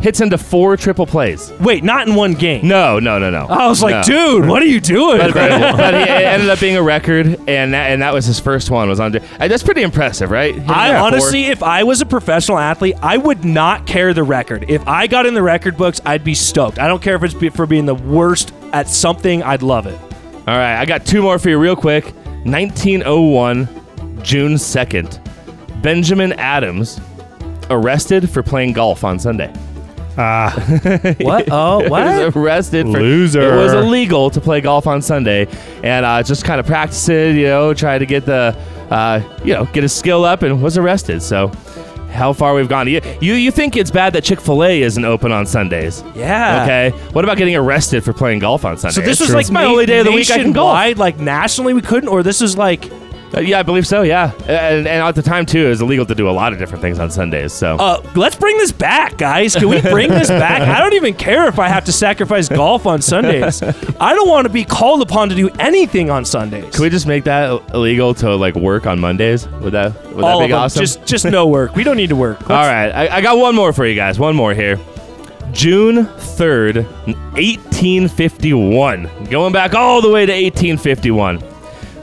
Hits into four triple plays. Wait, not in one game. No, no, no, no. I was like, No. dude, what are you doing? But, but he, it ended up being a record, and that, and that was his first one. Was on. That's pretty impressive, right? Hitting I four. honestly, if I was a professional athlete, I would not care the record. If I got in the record books, I'd be stoked. I don't care if it's be- for being the worst at something. I'd love it. All right, I got two more for you real quick. 1901, June 2nd. Benjamin Adams arrested for playing golf on Sunday. Ah, what? Oh, He what? was arrested for Loser. It was illegal to play golf on Sunday, and uh, just kind of practice it, you know, try to get the, uh, you know, get his skill up, and was arrested. So, how far we've gone? You you, you think it's bad that Chick Fil A isn't open on Sundays? Yeah. Okay. What about getting arrested for playing golf on Sunday? So this That's was true. like my only day of the week I can golf. like nationally we couldn't, or this is like, Uh, yeah, I believe so. Yeah, and, and at the time too, it was illegal to do a lot of different things on Sundays. So uh, let's bring this back, guys. Can we bring this back? I don't even care if I have to sacrifice golf on Sundays. I don't want to be called upon to do anything on Sundays. can we just make that illegal to like work on Mondays? Would that would All that of be them. awesome? Just, just no work. We don't need to work. All right, I, I got one more for you guys. One more here. June 3rd, 1851. Going back all the way to 1851.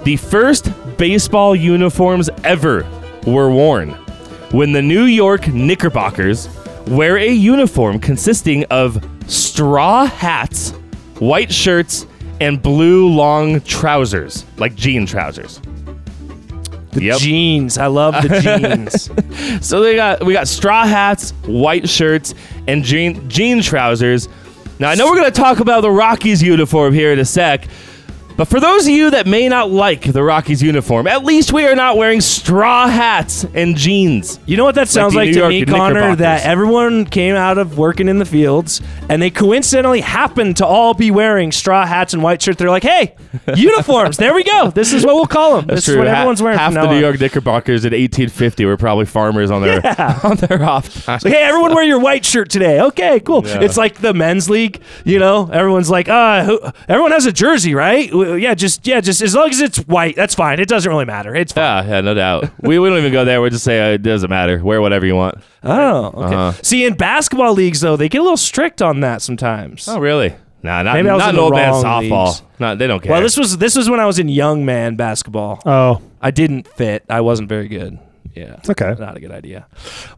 The first baseball uniforms ever were worn when the New York Knickerbockers wear a uniform consisting of straw hats, white shirts, and blue long trousers, like jean trousers. The Yep. jeans. I love the jeans. So they got we got straw hats, white shirts, and jean jean trousers. Now I know we're gonna talk about the Rockies uniform here in a sec, but for those of you that may not like the Rockies uniform, at least we are not wearing straw hats and jeans. You know what that sounds the like, to me, Connor? That everyone came out of working in the fields and they coincidentally happened to all be wearing straw hats and white shirts. They're like, hey, uniforms. there we go. This is what we'll call them. This is what Ha- everyone's wearing. Half the New. York Knickerbockers in 1850 were probably farmers on their on their off time. Like, hey, everyone wear your white shirt today. Okay, cool. It's like the men's league, you know. Everyone's like, uh, who, everyone has a jersey, right? W- Yeah, just yeah, just as long as it's white, that's fine. It doesn't really matter. It's fine. Yeah, yeah, no doubt. we, we don't even go there. We just say uh, it doesn't matter. Wear whatever you want. Oh, okay. Uh-huh. See, in basketball leagues though, they get a little strict on that sometimes. Oh, really? Nah, not, Maybe I was not in an the old man wrong softball. leagues. No, they don't care. Well, this was this was when I was in young man basketball. Oh, I didn't fit. I wasn't very good. Yeah, it's okay. Not a good idea.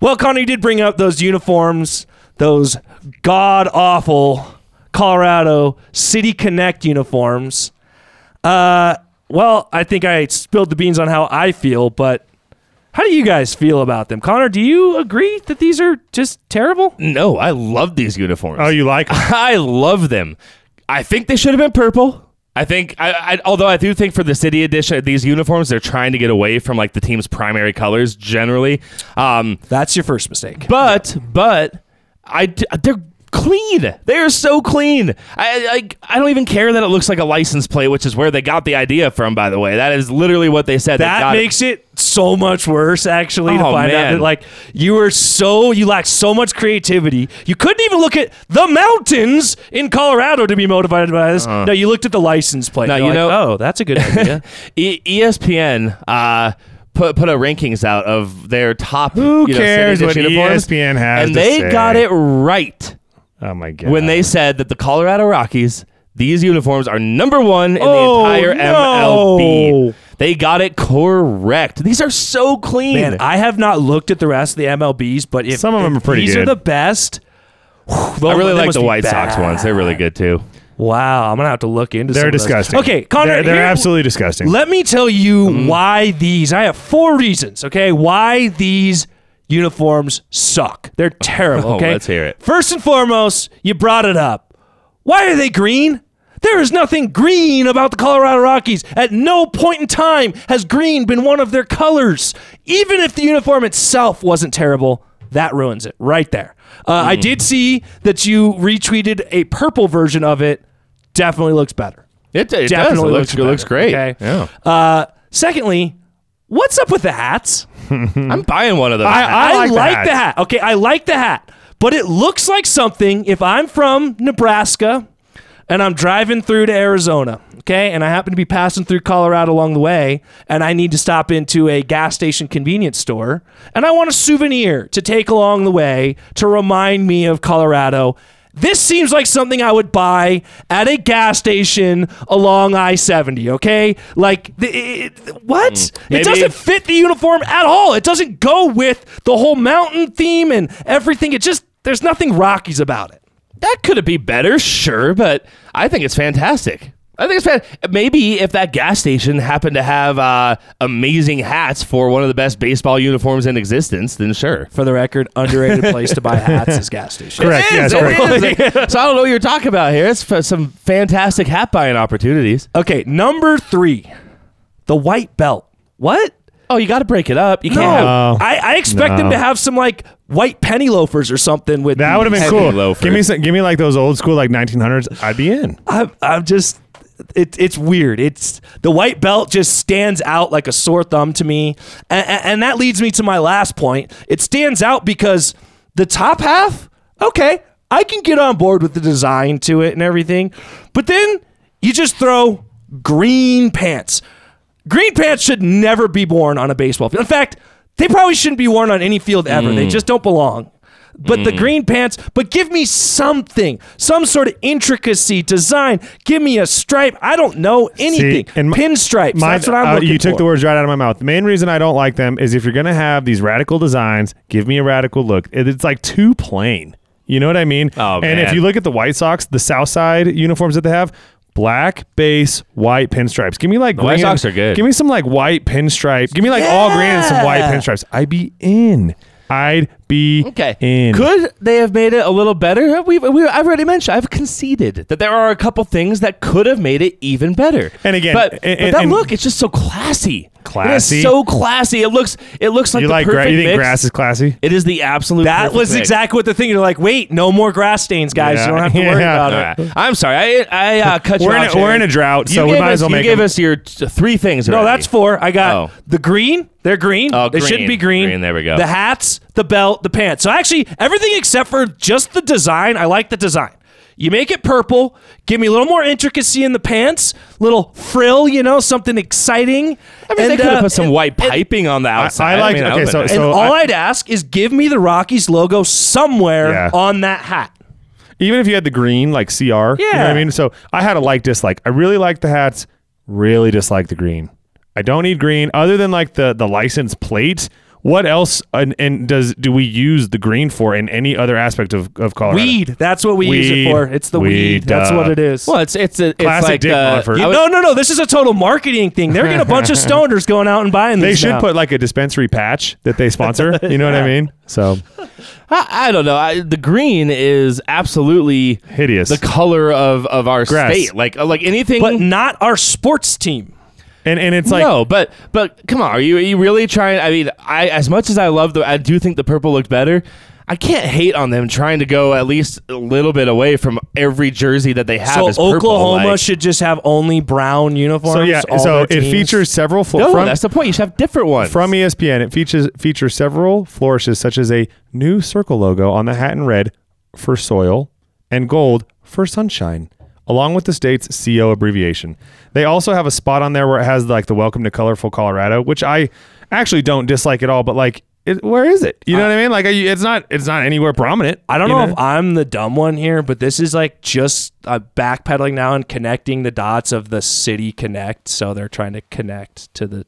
Well, Connor, you did bring up those uniforms. those god awful Colorado City Connect uniforms. Uh, well, I think I spilled the beans on how I feel, but how do you guys feel about them? Connor, do you agree that these are just terrible? No, I love these uniforms. Oh, you like 'em? I love them. I think they should have been purple. I think, I, I, although I do think for the city edition, these uniforms they're trying to get away from like the team's primary colors generally. Um, That's your first mistake. but but I d- they're clean. They are so clean. I like I don't even care that it looks like a license plate, which is where they got the idea from. By the way, that is literally what they said. They That got it. makes it. so much worse, actually, to Oh, find out man. that like you were so you lacked so much creativity. You couldn't even look at the mountains in Colorado to be motivated by this. no, you looked at the license plate. No, You're you like, know- oh, that's a good idea. E- ESPN uh, put put a rankings out of their top. Who you know, cares what uniforms, ESPN has and to they say? got it right Oh my god. when they said that the Colorado Rockies these uniforms are number one in Oh, the entire no. MLB. They got it correct. These are so clean. Man, I have not looked at the rest of the MLBs, but if Some of them are pretty these are the best. I really like the White Sox ones. They're really good too. Wow, I'm gonna have to look into. they're some of those. disgusting. Okay, Connor, they're, they're here- absolutely disgusting. Let me tell you mm-hmm. why these. I have four reasons. Okay, why these uniforms suck. They're terrible. Oh, Okay, let's hear it. First and foremost, you brought it up. Why are they green? There is nothing green about the Colorado Rockies. At no point in time has green been one of their colors. Even if the uniform itself wasn't terrible, that ruins it right there. Uh, I did see that you retweeted a purple version of it. Definitely looks better. It, it Definitely. It looks, looks it looks great. okay? Yeah. Uh, secondly, what's up with the hats? I'm buying one of those. I-. I like the hats. the hat. Okay, I like the hat, but it looks like something. If I'm from Nebraska and I'm driving through to Arizona, okay, and I happen to be passing through Colorado along the way, and I need to stop into a gas station convenience store, and I want a souvenir to take along the way to remind me of Colorado. This seems like something I would buy at a gas station along I 70, okay? Like, the, it, what? Mm. it doesn't fit the uniform at all. It doesn't go with the whole mountain theme and everything. It just, there's nothing Rockies about it. that could be better, sure, but I think it's fantastic. I think it's fan- maybe if that gas station happened to have uh, amazing hats for one of the best baseball uniforms in existence, then sure. For the record, underrated place to buy hats is gas station. Correct. It Yes, is, correct. it is. so I don't know what you're talking about here. It's for some fantastic hat buying opportunities. Okay, number three, the white belt. What? Oh, you got to break it up. You can't have. Oh, I, I expect them to have some like white penny loafers or something with That would have been cool. loafers. Give me some, give me like those old school like 1900s. I'd be in. I'm, I'm just it, it's weird. It's the white belt just stands out like a sore thumb to me. And, and that leads me to my last point. It stands out because the top half okay i can get on board with the design to it and everything but then you just throw green pants. Green pants should never be worn on a baseball field. In fact they probably shouldn't be worn on any field ever. Mm. they just don't belong but the green pants, but give me something, some sort of intricacy, design. Give me a stripe. I don't know anything. and my- Pinstripes. My- that's what I'm uh, looking You took for. the words right out of my mouth. The main reason I don't like them is if you're going to have these radical designs, give me a radical look. It's like too plain. You know what I mean? Oh, and if you look at the White Sox, the South Side uniforms that they have, black base, white pinstripes. Give me like White green- Sox are good. Give me some like white pinstripes. Give me like all green and some white pinstripes. I'd be in. I'd be Okay. in. Could they have made it a little better? We've, we, I've already mentioned. I've conceded that there are a couple things that could have made it even better. And again, but, and- but that and- look, it's just so classy. Classy? It is so classy. It looks. It looks like You the like gra- you think mix. grass is classy? It is the absolute. That was mix. exactly what the thing. You're like, wait, no more grass stains, guys. Yeah. You don't have to worry about All it. right. I'm sorry. I I uh, cut you We're in off. a- we're in a drought, You so we might us, as well make. You gave them. us your t- three things. No, that's four. I got Oh. the green. They're green. Oh, they shouldn't be green. Green, there we go. The hats, the belt, the pants. So actually, everything except for just the design. I like the design. You make it purple. Give me a little more intricacy in the pants. Little frill, you know, something exciting. I mean, they And, could have uh, put some white piping on the outside. I like- mean, that okay, would've so- And so- all I- I, would ask is give me the Rockies logo somewhere Yeah. on that hat. even if you had the green like CR, you know what Yeah. I mean? So I had a like dislike. I really like the hats, really dislike the green. I don't need green other than like the the license plate What else and, and does do we use the green for in any other aspect of, of Colorado? Weed. That's what we use it for. It's the weed. Weed, That's duh. what it is. Well, it's it's a it's Classic like Dick uh, Monfort. Would- no, no, no. This is a total marketing thing. They're getting a bunch of stoners going out and buying this. They should now. put like a dispensary patch that they sponsor. You know what I mean? So I, I don't know. I, the green is absolutely hideous. the color of, of our Grass. state. Like uh, like anything. but not our sports team. And and it's like no, but but come on, are you are you really trying? I mean, I as much as I love the, I do think the purple looked better. I can't hate on them trying to go at least a little bit away from every jersey that they have. So as purple, Oklahoma like- should just have only brown uniforms. so yeah. all So it teams? features several fl- No, from that's the point. You should have different ones. from ESPN. It features features several flourishes such as a new circle logo on the hat in red for soil and gold for sunshine, along with the state's CO abbreviation. They also have a spot on there where it has like the "Welcome to Colorful Colorado," which I actually don't dislike at all. But like, it, where is it? You know what I mean? Like, I- it's not it's not anywhere prominent. I don't you know, if I'm the dumb one here, but this is like just uh, backpedaling now and connecting the dots of the city connect. So they're trying to connect to the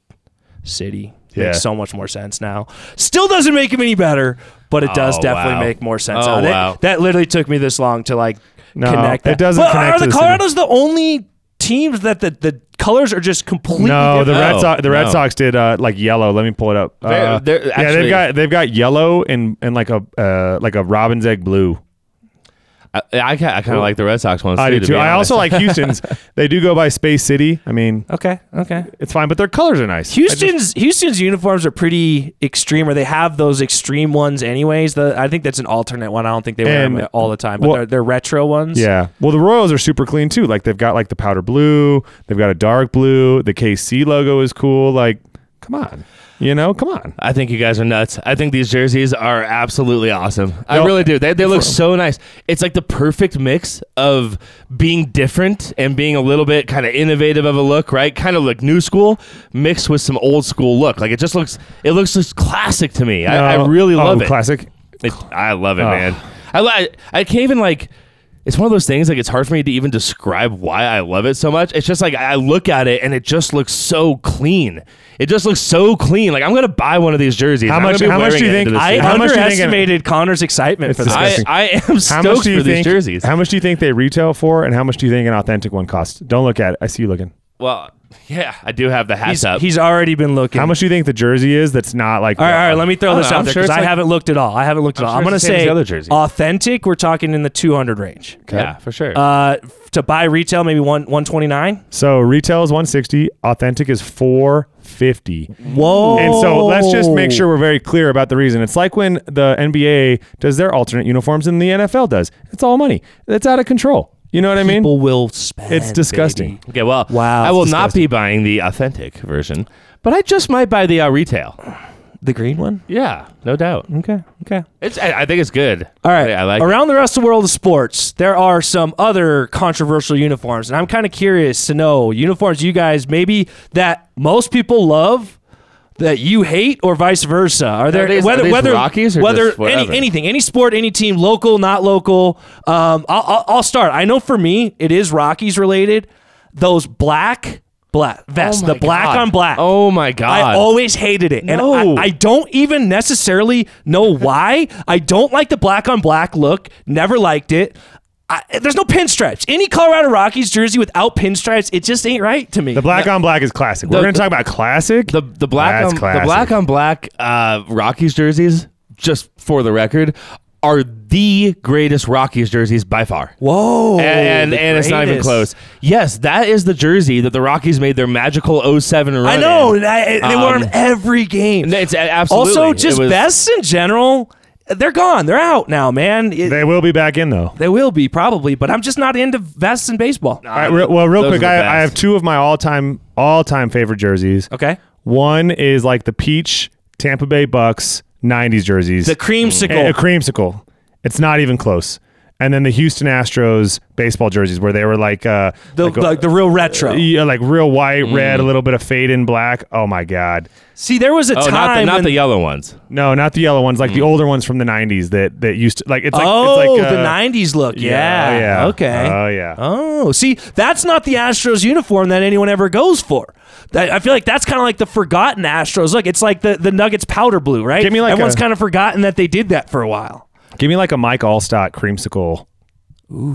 city. Yeah. Makes so much more sense now. Still doesn't make them any better, but it does Oh, definitely wow. make more sense. Oh, wow. That, literally took me this long to like No, connect. it that. doesn't But connect Are to the the city. Colorado's the only teams that the, the colors are just completely No, the different? Red Sox. The Red no. Sox did uh, like yellow. Let me pull it up. They're- Uh, they're yeah, actually- they've got they've got yellow and and like a uh, like a robin's egg blue. I, I, I kind of like the Red Sox ones. I too, do to too. be I honest. also like Houston's. they do go by Space City. I mean, Okay, okay. it's fine, but their colors are nice. I just- Houston's Houston's uniforms are pretty extreme, or they have those extreme ones anyways. The I think that's an alternate one. I don't think they wear And- them all the time, but well- they're, they're retro ones. yeah. Well, the Royals are super clean too. Like they've got like the powder blue. They've got a dark blue. The KC logo is cool. Like, come on, you know, come on. I think you guys are nuts. I think these jerseys are absolutely awesome. I really do. They, they look so nice. It's like the perfect mix of being different and being a little bit kind of innovative of a look, right? Kind of like new school mixed with some old school look. Like it just looks, it looks just classic to me. I, I No. really oh, love oh, it. Classic. It- I love it, man. I, li- I can't even like. It's one of those things like it's hard for me to even describe why I love it so much. It's just like I look at it and it just looks so clean. It just looks so clean. Like I'm gonna buy one of these jerseys. How I'm much- how much do you think- I season. How much do you think- underestimated Connor's excitement It's for this. I, disgusting. I am How much stoked do you for these jerseys. How much do you think they retail for, and how much do you think an authentic one costs? Don't look at it. I see you looking. Well, yeah, I do have the hats He's, up. he's already been looking. How much do you think the jersey is? That's not like. All right, all right. Let me throw this know, out I'm there because it's I like- haven't looked at all. I haven't looked at I'm all. sure I'm going to it's the same as say the other jerseys. authentic. We're talking in the 200 range. Yeah, for sure. Uh, to buy retail, maybe one 129. So retail is 160. Authentic is 450. Whoa! And so let's just make sure we're very clear about the reason. It's like when the NBA does their alternate uniforms and the NFL does. It's all money. It's out of control. You know what I mean? people will spend. It's disgusting. baby. okay, well, Wow, I will it's not be buying the authentic version, but I just might buy the uh, retail. The green one. Yeah, no doubt. Okay. Okay. It's. I, I think it's good. All right. I, I like. it. Around the rest of the world of sports, there are some other controversial uniforms, and I'm kind of curious to know uniforms you guys maybe that most people love. That you hate, or vice versa? Are there these- are whether these whether Rockies or whether any, anything, any sport, any team, local, not local? Um, I'll, I'll, I'll start. I know for me, it is Rockies related. Those black black vests, Oh the black God. on black. Oh my god! I always hated it. And No. I, I don't even necessarily know why. I don't like the black on black look. Never liked it. I, there's no pinstripes. Any Colorado Rockies jersey without pinstripes, it just ain't right to me. The black on black is classic. We're going to talk about classic. the the black That's on, the black on black uh, Rockies jerseys. Just for the record, are the greatest Rockies jerseys by far. Whoa. and the and it's not even close. Yes, that is the jersey that the Rockies made their magical 07 run. I know. in. That- they wore Um, them every game. It's absolutely. also, just was- vests in general, they're gone. They're out now, man. It- they will be back in though. they will be probably, but I'm just not into vests in baseball. All right, re- well, real Those quick, I, I have two of my all-time all-time favorite jerseys. Okay. One is like the peach Tampa Bay Bucks '90s jerseys. The creamsicle. a, a creamsicle. It's not even close. And then the Houston Astros baseball jerseys where they were like uh The, like, like the real retro. yeah, like real white, red, a Mm. little bit of fade in black. Oh my god. See, there was a Oh, time not the, not when the yellow ones. No, not the yellow ones, like the older ones from the '90s that that used to like. It's like oh, it's like, the uh, '90s look. Yeah. yeah, yeah. Okay. Oh, yeah. Oh, see, that's not the Astros uniform that anyone ever goes for. That, I feel like that's kind of like the forgotten Astros. Look, it's like the, the Nuggets powder blue, right? Give me like Everyone's a- kind of forgotten that they did that for a while. Give me like a Mike Alstott creamsicle,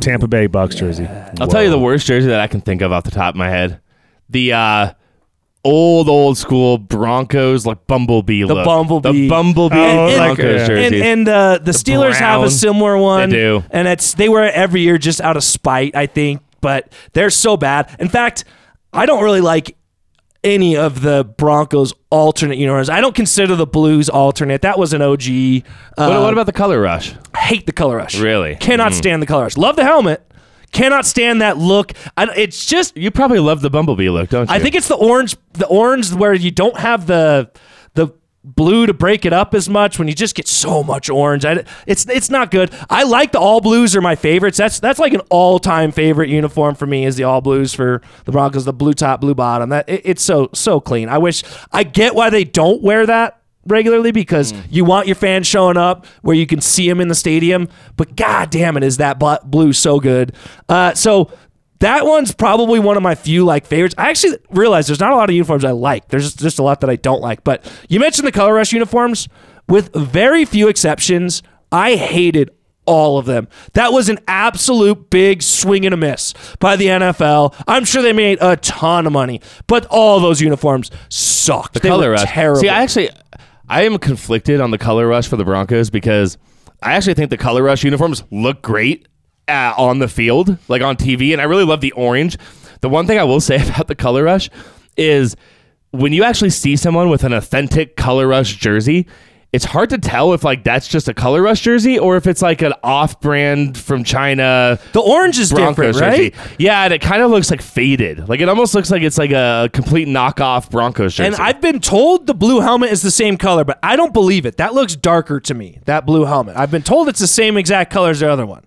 Tampa Bay Bucks jersey. I'll tell you the worst jersey that I can think of off the top of my head. The uh, old old school Broncos like bumblebee The look. bumblebee. The bumblebee Oh, like, Broncos yeah. jersey. And, and uh, the Steelers have a similar one. They do. and it's they wear it every year just out of spite, I think. But they're so bad. In fact, I don't really like any of the Broncos alternate uniforms. I don't consider the Blues alternate. That was an OG. Uh, what, what about the color rush? hate the color rush. Really? Cannot stand the color rush. Love the helmet. Cannot stand that look. I, it's just You probably love the bumblebee look, don't you? I think it's the orange, the orange where you don't have the the blue to break it up as much when you just get so much orange. I, it's it's not good. I like the all blues are my favorites. That's that's like an all time favorite uniform for me is the all blues for the Broncos, the blue top, blue bottom. That it, it's so so clean. I wish I get why they don't wear that regularly because you want your fans showing up where you can see them in the stadium. But god damn it, is that blue so good? Uh, so that one's probably one of my few like favorites. I actually realize there's not a lot of uniforms I like. There's just, just a lot that I don't like. But you mentioned the color rush uniforms. With very few exceptions, I hated all of them. That was an absolute big swing and a miss by the NFL. I'm sure they made a ton of money, but all those uniforms sucked. the they color rush. terrible. See, I actually, I am conflicted on the color rush for the Broncos because I actually think the color rush uniforms look great uh, on the field, like on TV, and I really love the orange. The one thing I will say about the color rush is when you actually see someone with an authentic color rush jersey. It's hard to tell if like that's just a color rush jersey or if it's like an off-brand from China the orange is Broncos different, right? jersey. Yeah, and it kind of looks like faded. Like it almost looks like it's like a complete knockoff Broncos jersey. And I've been told the blue helmet is the same color, but I don't believe it. That looks darker to me. That blue helmet. I've been told it's the same exact color as the other one.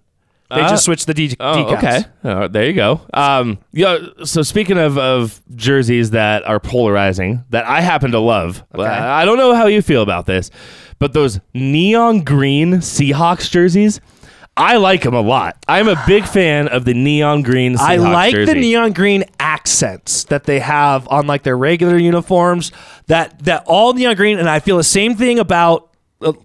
They Uh, just switched the de- Oh, decals. okay. There you go. Um, yeah. So speaking of, of jerseys that are polarizing, that I happen to love. uh, I don't know how you feel about this, but those neon green Seahawks jerseys, I like them a lot. I'm a big fan of the neon green. Seahawks I like jersey. the neon green accents that they have on like their regular uniforms. That that all neon green, and I feel the same thing about.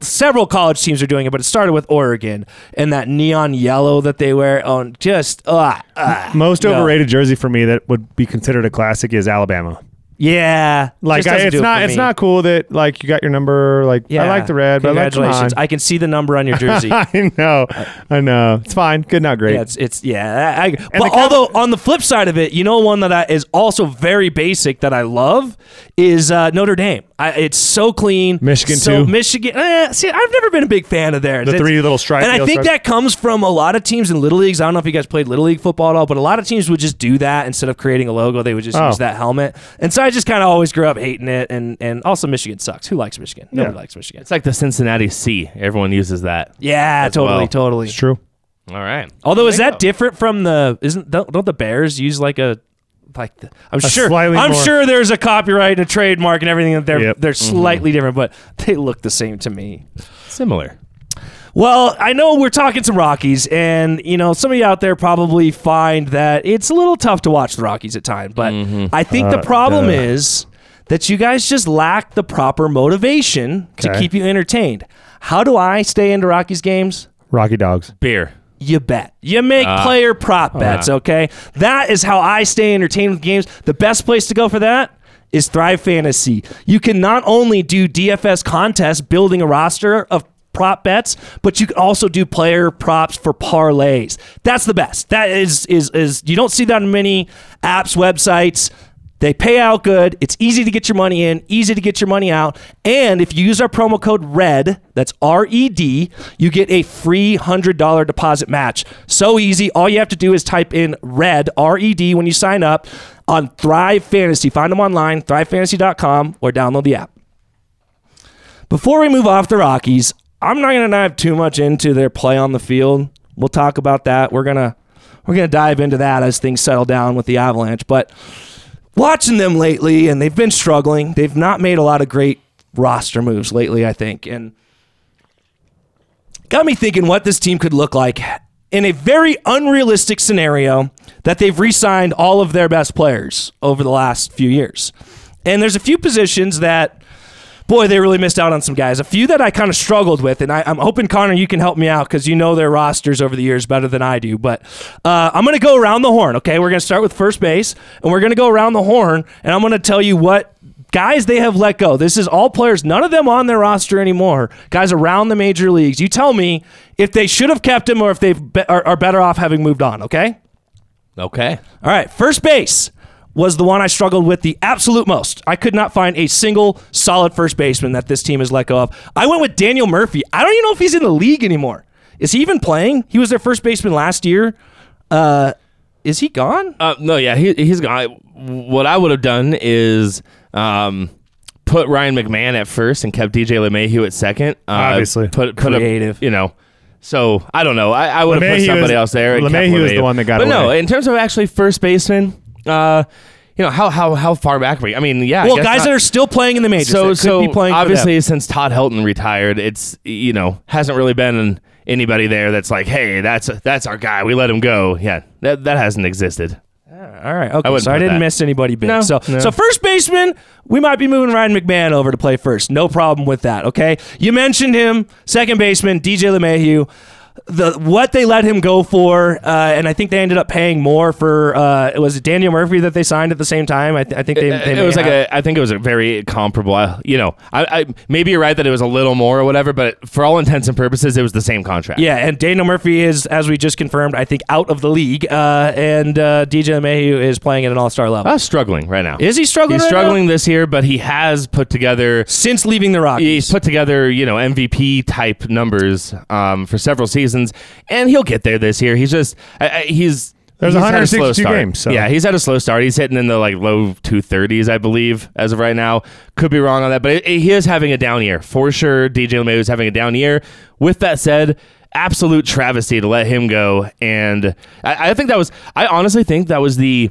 Several college teams are doing it, but it started with Oregon and that neon yellow that they wear on just uh, uh, Most no. overrated jersey for me that would be considered a classic is Alabama. Yeah, Like I, it's it not it's not cool that like you got your number. Like Yeah. I like the red, but like, congratulations. on. I can see the number on your jersey. I know, I know. It's fine. Good, not great. Yeah, it's it's yeah. I, I- but com- although on the flip side of it, you know, one that I, is also very basic that I love is uh, Notre Dame. I, it's so clean. Michigan, so too. Michigan. Eh, see, I've never been a big fan of theirs. The It's- three little stripes. and I think stripes. that comes from a lot of teams in little leagues. I don't know if you guys played little league football at all, but a lot of teams would just do that instead of creating a logo. They would just Oh. use that helmet, and so I just kind of always grew up hating it. And and also Michigan sucks. Who likes Michigan? Nobody Yeah. likes Michigan. It's like the Cincinnati C. Everyone uses that. Yeah, As totally, well. totally. it's true. All right. Although is that different from the isn't don't, don't the Bears use like a like the, I'm sure slightly I'm more- sure there's a copyright and a trademark and everything that they're Yep. they're mm-hmm. slightly different, but they look the same to me. Similar. Well, I know we're talking some Rockies, and you know some of you out there probably find that it's a little tough to watch the Rockies at times. But I think the Uh, problem duh. is that you guys just lack the proper motivation to keep you entertained. How do I stay into Rockies games? Rocky Dogs. Beer. You bet. You make player prop bets, okay? That is how I stay entertained with games. The best place to go for that is Thrive Fantasy. You can not only do DFS contests building a roster of prop bets, but you can also do player props for parlays. That's the best. That is is is you don't see that in many apps, websites. They pay out good. It's easy to get your money in, easy to get your money out. And if you use our promo code RED, that's R E D, you get a free $100 deposit match. So easy. All you have to do is type in RED, R E D, when you sign up on Thrive Fantasy. Find them online, thrivefantasy.com, or download the app. Before we move off the Rockies, I'm not going to dive too much into their play on the field. We'll talk about that. We're gonna we're gonna dive into that as things settle down with the Avalanche. But watching them lately, and they've been struggling. They've not made a lot of great roster moves lately, I think, and got me thinking what this team could look like in a very unrealistic scenario that they've re-signed all of their best players over the last few years. And there's a few positions that boy, they really missed out on some guys. A few that I kind of struggled with, and I, am hoping Connor, you can help me out because you know their rosters over the years better than I do. But uh, I'm going to go around the horn. Okay, we're going to start with first base, and we're going to go around the horn, and I'm going to tell you what guys they have let go. This is all players, none of them on their roster anymore. Guys around the major leagues. You tell me if they should have kept him or if they are, are better off having moved on. Okay. Okay. All right. First base was the one I struggled with the absolute most. I could not find a single solid first baseman that this team has let go of. I went with Daniel Murphy. I don't even know if he's in the league anymore. Is he even playing? He was their first baseman last year. Uh, is he gone? Uh, no, yeah, he, he's gone. What I would have done is um, put Ryan McMahon at first and kept DJ LeMahieu at second. Uh, Obviously. put put Creative. A, you know. So I don't know. I, I would have put somebody is- else there. and LeMahieu is the one that got But no, in terms of actually first baseman, uh, you know how how how far back are we? I mean, yeah. Well, guys not- that are still playing in the majors. so could so be playing for them. obviously since Todd Helton retired, it's you know hasn't really been anybody there that's like, hey, that's that's our guy. We let him go. Yeah, that that hasn't existed. All right. Okay. wouldn't so I didn't that. miss anybody big. No, so no. so first baseman, we might be moving Ryan McMahon over to play first. No problem with that. Okay. You mentioned him. Second baseman, DJ LeMahieu. The what they let him go for, uh, and I think they ended up paying more for. Uh, was it Daniel Murphy that they signed at the same time? I, th- I think they. they it was like have- a. I think it was a very comparable. uh, You know, I, I maybe you're right that it was a little more or whatever, but for all intents and purposes, it was the same contract. Yeah, and Daniel Murphy is, as we just confirmed, I think out of the league, uh, and uh, DJ Mayhew is playing at an All Star level. Uh, struggling right now. is he struggling? He's right now? struggling this year, but he has put together. since leaving the Rockies. He's put together, you know, MVP type numbers um, for several seasons, and he'll get there this year. He's just I, I, he's There's he's had a slow 162 start. games, so- Yeah, he's had a slow start. He's hitting in the like low two thirties, I believe, as of right now. Could be wrong on that, but it, it- he is having a down year for sure. DJ LeMahieu is having a down year. With that said. Absolute travesty to let him go, and I, I think that was. I honestly think that was the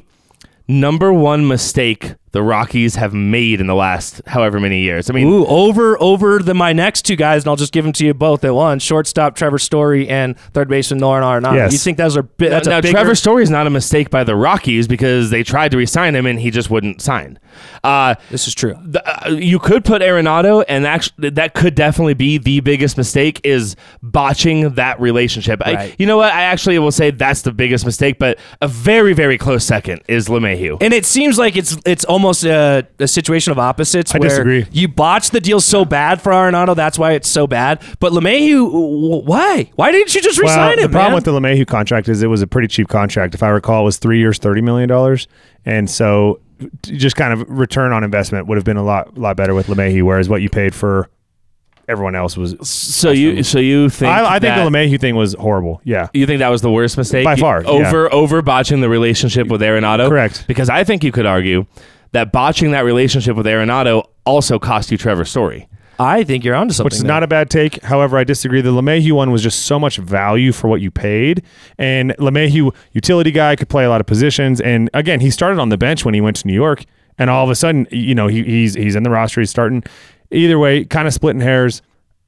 number one mistake the Rockies have made in the last however many years. I mean, Ooh, over over the my next two guys, and I'll just give them to you both at once: shortstop Trevor Story and third baseman Nolan Arenado. Yes. You think those are bi- that's now a bigger, Trevor Story is not a mistake by the Rockies because they tried to resign him and he just wouldn't sign. Uh, This is true. the, uh, you could put Arenado, and actually that could definitely be the biggest mistake is botching that relationship. I- you know what? I actually will say that's the biggest mistake, but a very very close second is LeMahieu. And it seems like it's it's almost a, a situation of opposites. I where disagree. You botched the deal so bad for Arenado, that's why it's so bad. But LeMahieu, w- why? Why didn't you just Well, resign the problem man? with the LeMahieu contract is it was a pretty cheap contract. If I recall, it was three years, thirty million dollars, and so just kind of return on investment would have been a lot, lot better with LeMahieu. Whereas what you paid for everyone else was. so you so you think I, I think the LeMahieu thing was horrible. Yeah, You think that was the worst mistake By You- far, yeah. Over over botching the relationship with Arenado. Correct. Because I think you could argue that botching that relationship with Arenado also cost you Trevor Story. I think you're onto something. which is there. not a bad take. However, I disagree. The LeMahieu one was just so much value for what you paid, and LeMahieu, utility guy, could play a lot of positions. And again, he started on the bench when he went to New York, and all of a sudden, you know, he, he's he's in the roster. He's starting. Either way, kind of splitting hairs.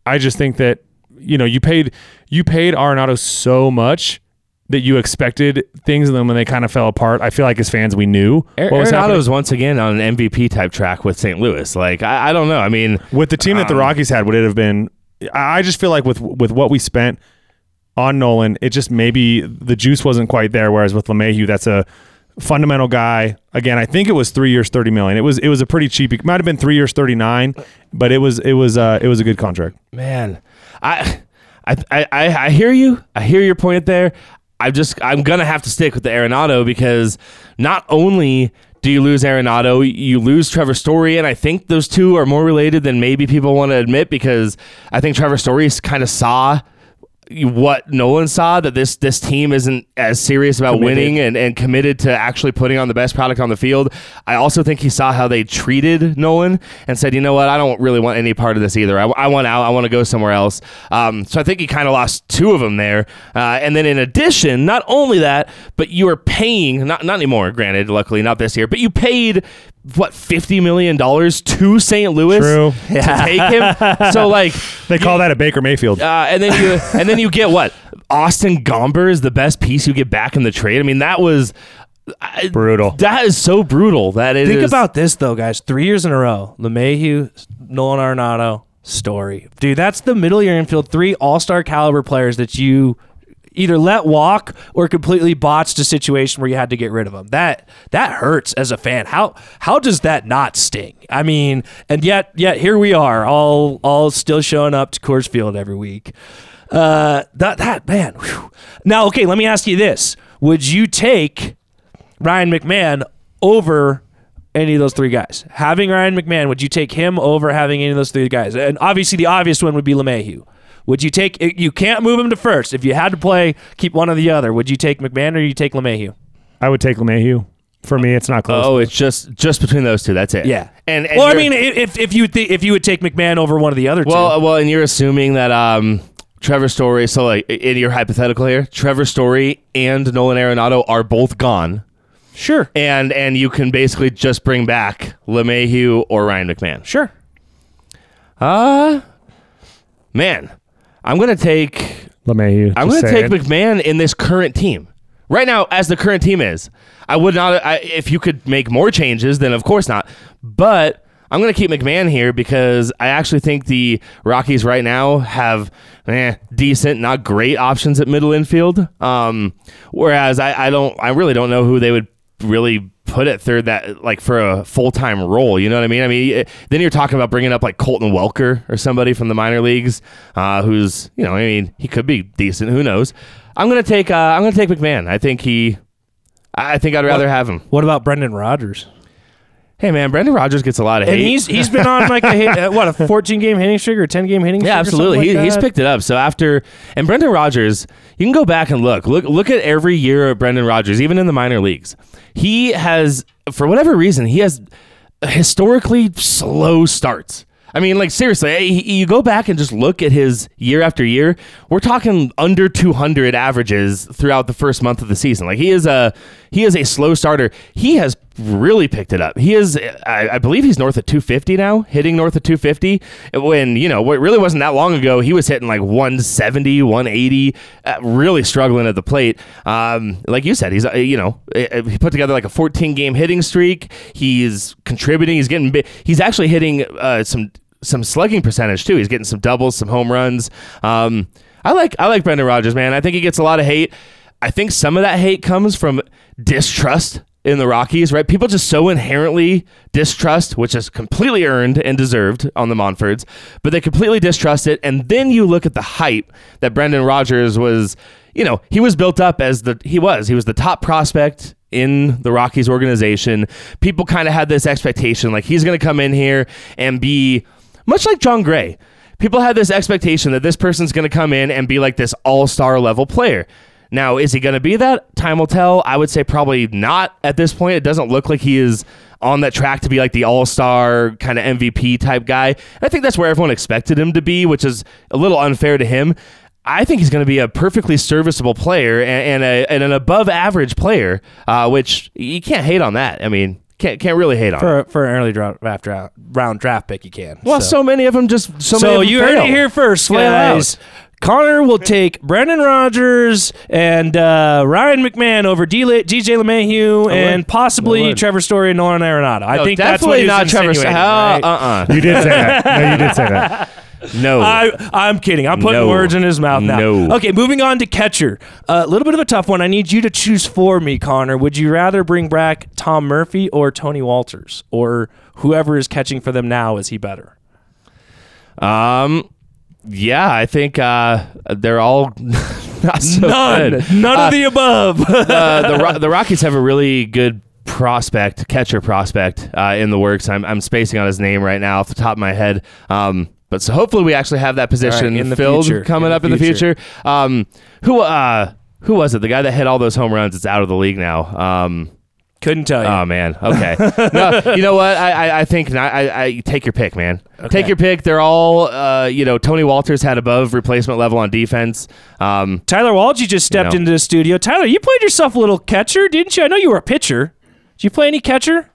I just think that you know you paid you paid Arenado so much that you expected things, and then when they kind of fell apart, I feel like as fans we knew what was happening. Arenado's once again on an MVP type track with St. Louis. Like I, I don't know. I mean, With the team that the Um, Rockies had, would it have been? I I just feel like with with what we spent on Nolan, it just maybe the juice wasn't quite there. Whereas with LeMahieu, that's a fundamental guy. Again, I think it was three years, thirty million. It was it was a pretty cheap. It might have been three years, thirty nine, but it was it was uh, it was a good contract. man, I, I, I, I hear you. I hear your point there. I just, I'm gonna have to stick with the Arenado because not only do you lose Arenado, you lose Trevor Story, and I think those two are more related than maybe people want to admit because I think Trevor Story kind of saw what Nolan saw that this this team isn't as serious about Committed. winning and, and committed to actually putting on the best product on the field. I also think he saw how they treated Nolan and said, you know what, I don't really want any part of this either. I, I want out. I want to go somewhere else. Um, so I think he kind of lost two of them there. Uh, and then in addition, not only that, but you are paying not not anymore. Granted, luckily not this year, but you paid what fifty million dollars to St. Louis True. to take him. so like They call that a Baker Mayfield. uh, and then you and then you get what Austin Gomber is the best piece you get back in the trade. I mean that was I- Brutal. That is so brutal that it Think is- about this though, guys. Three years in a row, LeMahieu, Nolan Arenado, Story. Dude, that's the middle of your infield. Three all-star caliber players that you either let walk or completely botched a situation where you had to get rid of them. That that hurts as a fan. How how does that not sting? I mean, and yet yet here we are, all all still showing up to Coors Field every week. Uh, that that man. whew. Now, okay, let me ask you this: Would you take Ryan McMahon over any of those three guys? Having Ryan McMahon, would you take him over having any of those three guys? And obviously, the obvious one would be LeMahieu. Would you take? You can't move him to first. If you had to play, keep one or the other. Would you take McMahon or you take LeMahieu? I would take LeMahieu. For me, it's not close. Oh, it's just just between those two. That's it. Yeah. And, and well, I mean, if if you th- if you would take McMahon over one of the other two, well, well, and you're assuming that um, Trevor Story. So like in your hypothetical here, Trevor Story and Nolan Arenado are both gone, sure, and and you can basically just bring back LeMahieu or Ryan McMahon. sure. Uh man, I'm gonna take LeMahieu. I'm going to take. McMahon in this current team. Right now, as the current team is, I would not. I, if you could make more changes, then of course not. But I'm going to keep McMahon here because I actually think the Rockies right now have eh, decent, not great options at middle infield. Um, whereas I, I don't, I really don't know who they would really put at third that like for a full time role. You know what I mean? I mean, eh, then you're talking about bringing up like Colton Welker or somebody from the minor leagues, uh, who's you know, I mean, he could be decent. Who knows? I'm gonna take, uh, I'm gonna take McMahon. I think he, I think I'd rather have him. What about Brendan Rodgers? Hey man, Brendan Rodgers gets a lot of And hate. he's he's been on like a hit, uh, what a 14 game hitting streak or 10 game hitting streak. Yeah, absolutely. something He, like he's picked it up. So after and Brendan Rodgers, you can go back and look. Look look at every year of Brendan Rodgers, even in the minor leagues. He has for whatever reason, he has historically slow starts. I mean, like seriously, eh, you go back and just look at his year after year. We're talking under 200 averages throughout the first month of the season. Like he is a he is a slow starter. He has really picked it up. He is, I, I believe, he's north of 250 now, hitting north of 250. When you know, it really wasn't that long ago. He was hitting like 170, 180, uh, really struggling at the plate. Um, like you said, he's uh, you know uh, he put together like a 14 game hitting streak. He's contributing. He's getting bi- he's actually hitting uh, some some slugging percentage too. He's getting some doubles, some home runs. Um, I like I like Brendan Rodgers, man. I think he gets a lot of hate. I think some of that hate comes from distrust in the Rockies, right? People just so inherently distrust, which is completely earned and deserved on the Monforts, but they completely distrust it. And then you look at the hype that Brendan Rodgers was, you know, he was built up as the he was. He was the top prospect in the Rockies organization. People kind of had this expectation like he's going to come in here and be much like Jon Gray. People had this expectation that this person's going to come in and be like this all-star level player. Now, is he going to be that? Time will tell. I would say probably not at this point. It doesn't look like he is on that track to be like the all star kind of MVP type guy. I think that's where everyone expected him to be, which is a little unfair to him. I think he's going to be a perfectly serviceable player and, and, a, and an above average player, uh, which you can't hate on that. I mean, can't can't really hate on. it. for for an early draft round draft pick. You can. Well, so, many of them just so, many. So of them you heard it here first, guys. Connor will take Brendan Rodgers and uh, Ryan McMahon over D- DJ LeMahieu and possibly Trevor Story and Nolan Arenado. I No, think that's what definitely he was not Trevor. insinuating, Uh uh You did say that. No, you did say that. No. I, I'm kidding. I'm putting No. words in his mouth now. No. Okay, moving on to catcher. A little bit of a tough one. I need you to choose for me, Connor. Would you rather bring back Tom Murphy or Tony Wolters or whoever is catching for them now? Is he better? Um, yeah, I think uh, they're all not so None. good. None Uh, of the above. the, the Ro- the Rockies have a really good prospect, catcher prospect uh, in the works. I'm, I'm spacing on his name right now off the top of my head. Um, but so hopefully we actually have that position right, in the filled future, coming in the up in the future. future. Um, who uh, who was it? The guy that hit all those home runs. It's out of the league now. Um, Couldn't tell you. Oh man. Okay. no, you know what? I I, I think I, I, I take your pick, man. Take your pick. They're all uh, you know. Tony Wolters had above replacement level on defense. Um, Tyler Walgie just stepped know. into the studio. Tyler, you played yourself a little catcher, didn't you? I know you were a pitcher. Did you play any catcher?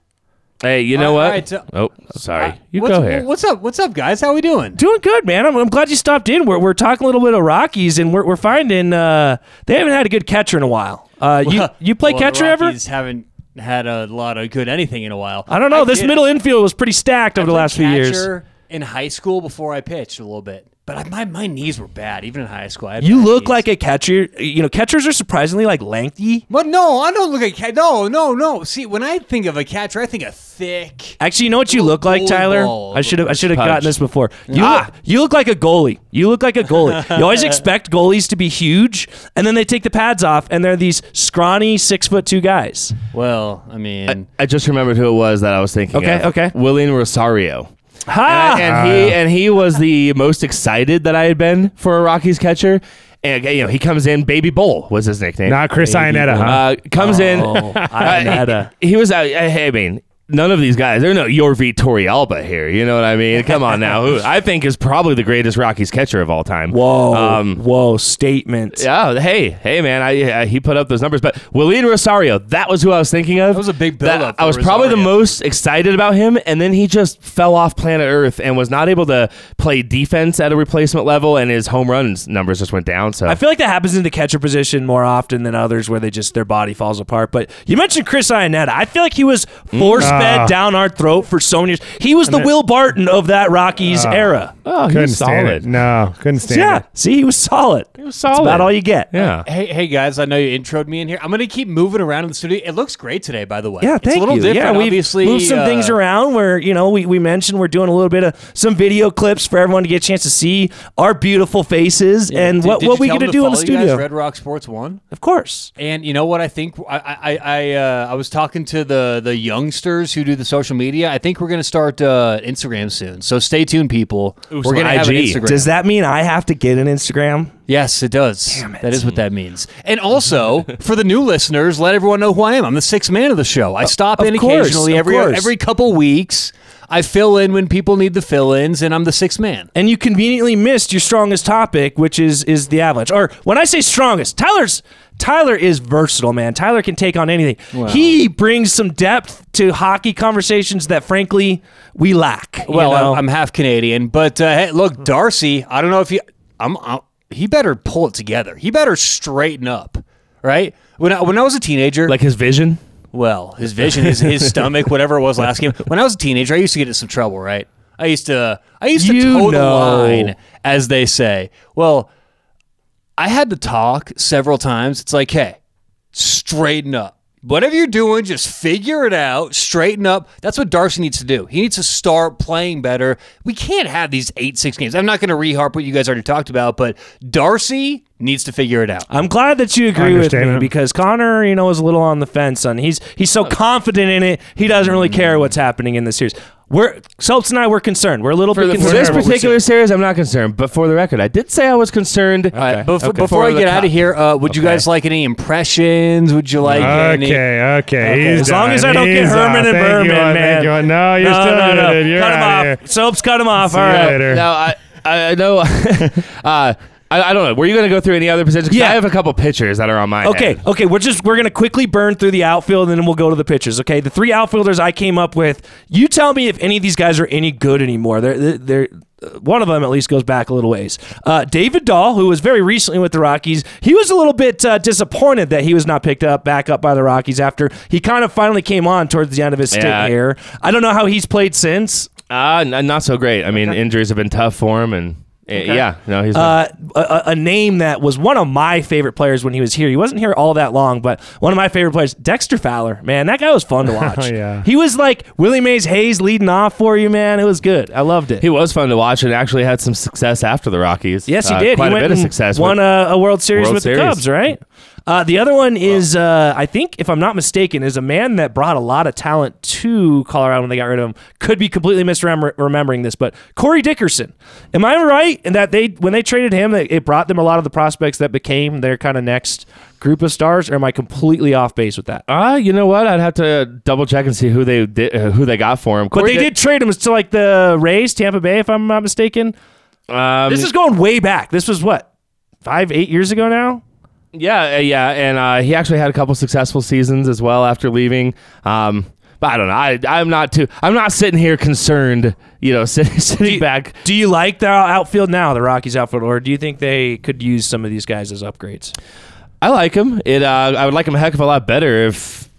hey, you know All what? right, so- oh, sorry. You what's, go here. What's up? What's up, guys? How are we doing? Doing good, man. I'm, I'm glad you stopped in. We're, we're talking a little bit of Rockies, and we're, we're finding uh, they haven't had a good catcher in a while. Uh, you you play Well, catcher the ever? Rockies haven't had a lot of good anything in a while. I don't know. this did. middle infield was pretty stacked I over the last few years. In high school, before I pitched a little bit, but I, my my knees were bad even in high school. I You look knees. like a catcher. You know, catchers are surprisingly like lengthy. But no, I don't look like cat. No, no, no. See, when I think of a catcher, I think of thick. Actually, you know what you look like, Tyler? ball. I should have I should have gotten this before. You Ah. look, you look like a goalie. You look like a goalie. you always expect goalies to be huge, and then they take the pads off, and they're these scrawny six foot two guys. Well, I mean, I just remembered who it was that I was thinking. Okay, of. okay. Wilin Rosario. Ha! and, I- and he and he was the most excited that I had been for a Rockies catcher. And you know, he comes in. Baby Bull was his nickname. Not Chris Iannetta, huh? Uh, comes in. Oh, Uh, he, he was. Uh, I mean, none of these guys. They're no your Torrealba here. You know what I mean? Come on now. Who I think is probably the greatest Rockies catcher of all time. Whoa, Um, whoa, statement. yeah. Hey, hey, man. I, I he put up those numbers, but Wilin Rosario. That was who I was thinking of. That was a big That- buildup I for was probably the most excited about him, and then he just fell off planet Earth and was not able to play defense at a replacement level, and his home runs numbers just went down. So I feel like that happens in the catcher position more often than others, where they just their body falls apart. But you mentioned Chris Iannetta. I feel like he was force fed Ah. down our throat for so many years. He was the Will Barton of that Rockies era. Oh, he couldn't was stand solid. it. No, couldn't stand Yeah, it. see, he was solid. He was solid. That's about all you get. Yeah. hey, hey guys, I know you introed me in here. I'm gonna keep moving around in the studio. It looks great today, by the way. Yeah, it's thank a little you. different. yeah, we've obviously, moved some uh, things around where you know we, we mentioned we're doing a little bit of some video clips for everyone to get a chance to see our beautiful faces and Did- what, did what we tell going to do in the follow you guys, studio. Red Rock Sports One. Of course. And you know what? I think I I I, uh, I was talking to the the youngsters who do the social media. I think we're gonna start uh, Instagram soon. So stay tuned, people. We're gonna have an IG. Instagram. Does that mean I have to get an Instagram? Yes, it does. Damn it. That is what that means. And also, for the new listeners, let everyone know who I am. I'm the sixth man of the show. I uh, stop of in course, occasionally of every course. every couple weeks. I fill in when people need the fill-ins, and I'm the sixth man. and you conveniently missed your strongest topic, which is is the Avalanche. Or when I say strongest, Tyler's Tyler is versatile, man. Tyler can take on anything. He brings some depth to hockey conversations that, frankly, we lack. you Well, know? I'm, I'm half Canadian, but uh, hey, look, Darcy. I don't know if you. I'm, i He better pull it together. He better straighten up. Right when I, when I was a teenager, Like his vision. Well, his vision, his his stomach, whatever it was last game. When I was a teenager, I used to get in some trouble, right? I used to I used to You toe the know. line, as they say. Well, I had to talk several times. It's like, hey, straighten up. Whatever you're doing, just figure it out, straighten up. That's what Darcy needs to do. He needs to start playing better. We can't have these eight, six games. I'm not going to reharp what you guys already talked about, but Darcy needs to figure it out. I'm glad that you agree with me Understatement. because Connor, you know, is a little on the fence on. He's he's so confident in it. He doesn't really care what's happening in the series. We're Soaps and I we're concerned. We're a little For, bit the, for concerned. this about what we're particular series, I'm not concerned. But for the record, I did say I was concerned. All right, bef- okay. Before I For the get out of here, uh, would you Okay. guys like any impressions? Would you like any? Okay, okay. He's As long as I don't get He's Herman off. and Thank Berman, you, man. Thank you. No, you're no, still no, no. good. You're cut him off. here. Soaps, cut him off. See All you later. Now, I, I I know. uh, I, I don't know. Were you going to go through any other positions? 'Cause Yeah. I have a couple pitchers that are on my Okay, head. okay, we're just we're gonna quickly burn through the outfield and then we'll go to the pitchers. Okay, the three outfielders I came up with. You tell me if any of these guys are any good anymore. They're they're. they're uh, one of them at least goes back a little ways. Uh, David Dahl, who was very recently with the Rockies, he was a little bit uh, disappointed that he was not picked up back up by the Rockies after he kind of finally came on towards the end of his stint here. I don't know how he's played since. Uh, n- not so great. I mean, injuries have been tough for him, and uh, yeah, no, he's. uh, a, a- name that was one of my favorite players when he was here. He wasn't here all that long, but one of my favorite players, Dexter Fowler. Man, that guy was fun to watch. yeah. He was like Willie Mays Hayes leading off for you, man. It was good. I loved it. he was fun to watch and actually had some success after the Rockies. yes, he Uh, did. Quite he a went bit of success. Won a, a World Series World with Series. the Cubs, right? Uh, the other one is, uh, I think, if I'm not mistaken, is a man that brought a lot of talent to Colorado when they got rid of him. Could be completely misremembering this, but Corey Dickerson. Am I right in that they when they traded him, it it brought them a lot of the prospects that became their kind of next group of stars? Or am I completely off base with that? Uh, you know what? I'd have to double check and see who they did, uh, who they got for him. But Corey they did trade him to like the Rays, Tampa Bay, if I'm not mistaken. Um, This is going way back. This was what five, eight years ago now. Yeah, uh, yeah, and uh, he actually had a couple successful seasons as well after leaving. Um, but I don't know. I, I'm not too. I'm not sitting here concerned. You know, sitting, sitting Do you, back. do you like their outfield now, the Rockies outfield, or do you think they could use some of these guys as upgrades? I like him. It. Uh, I would like him a heck of a lot better if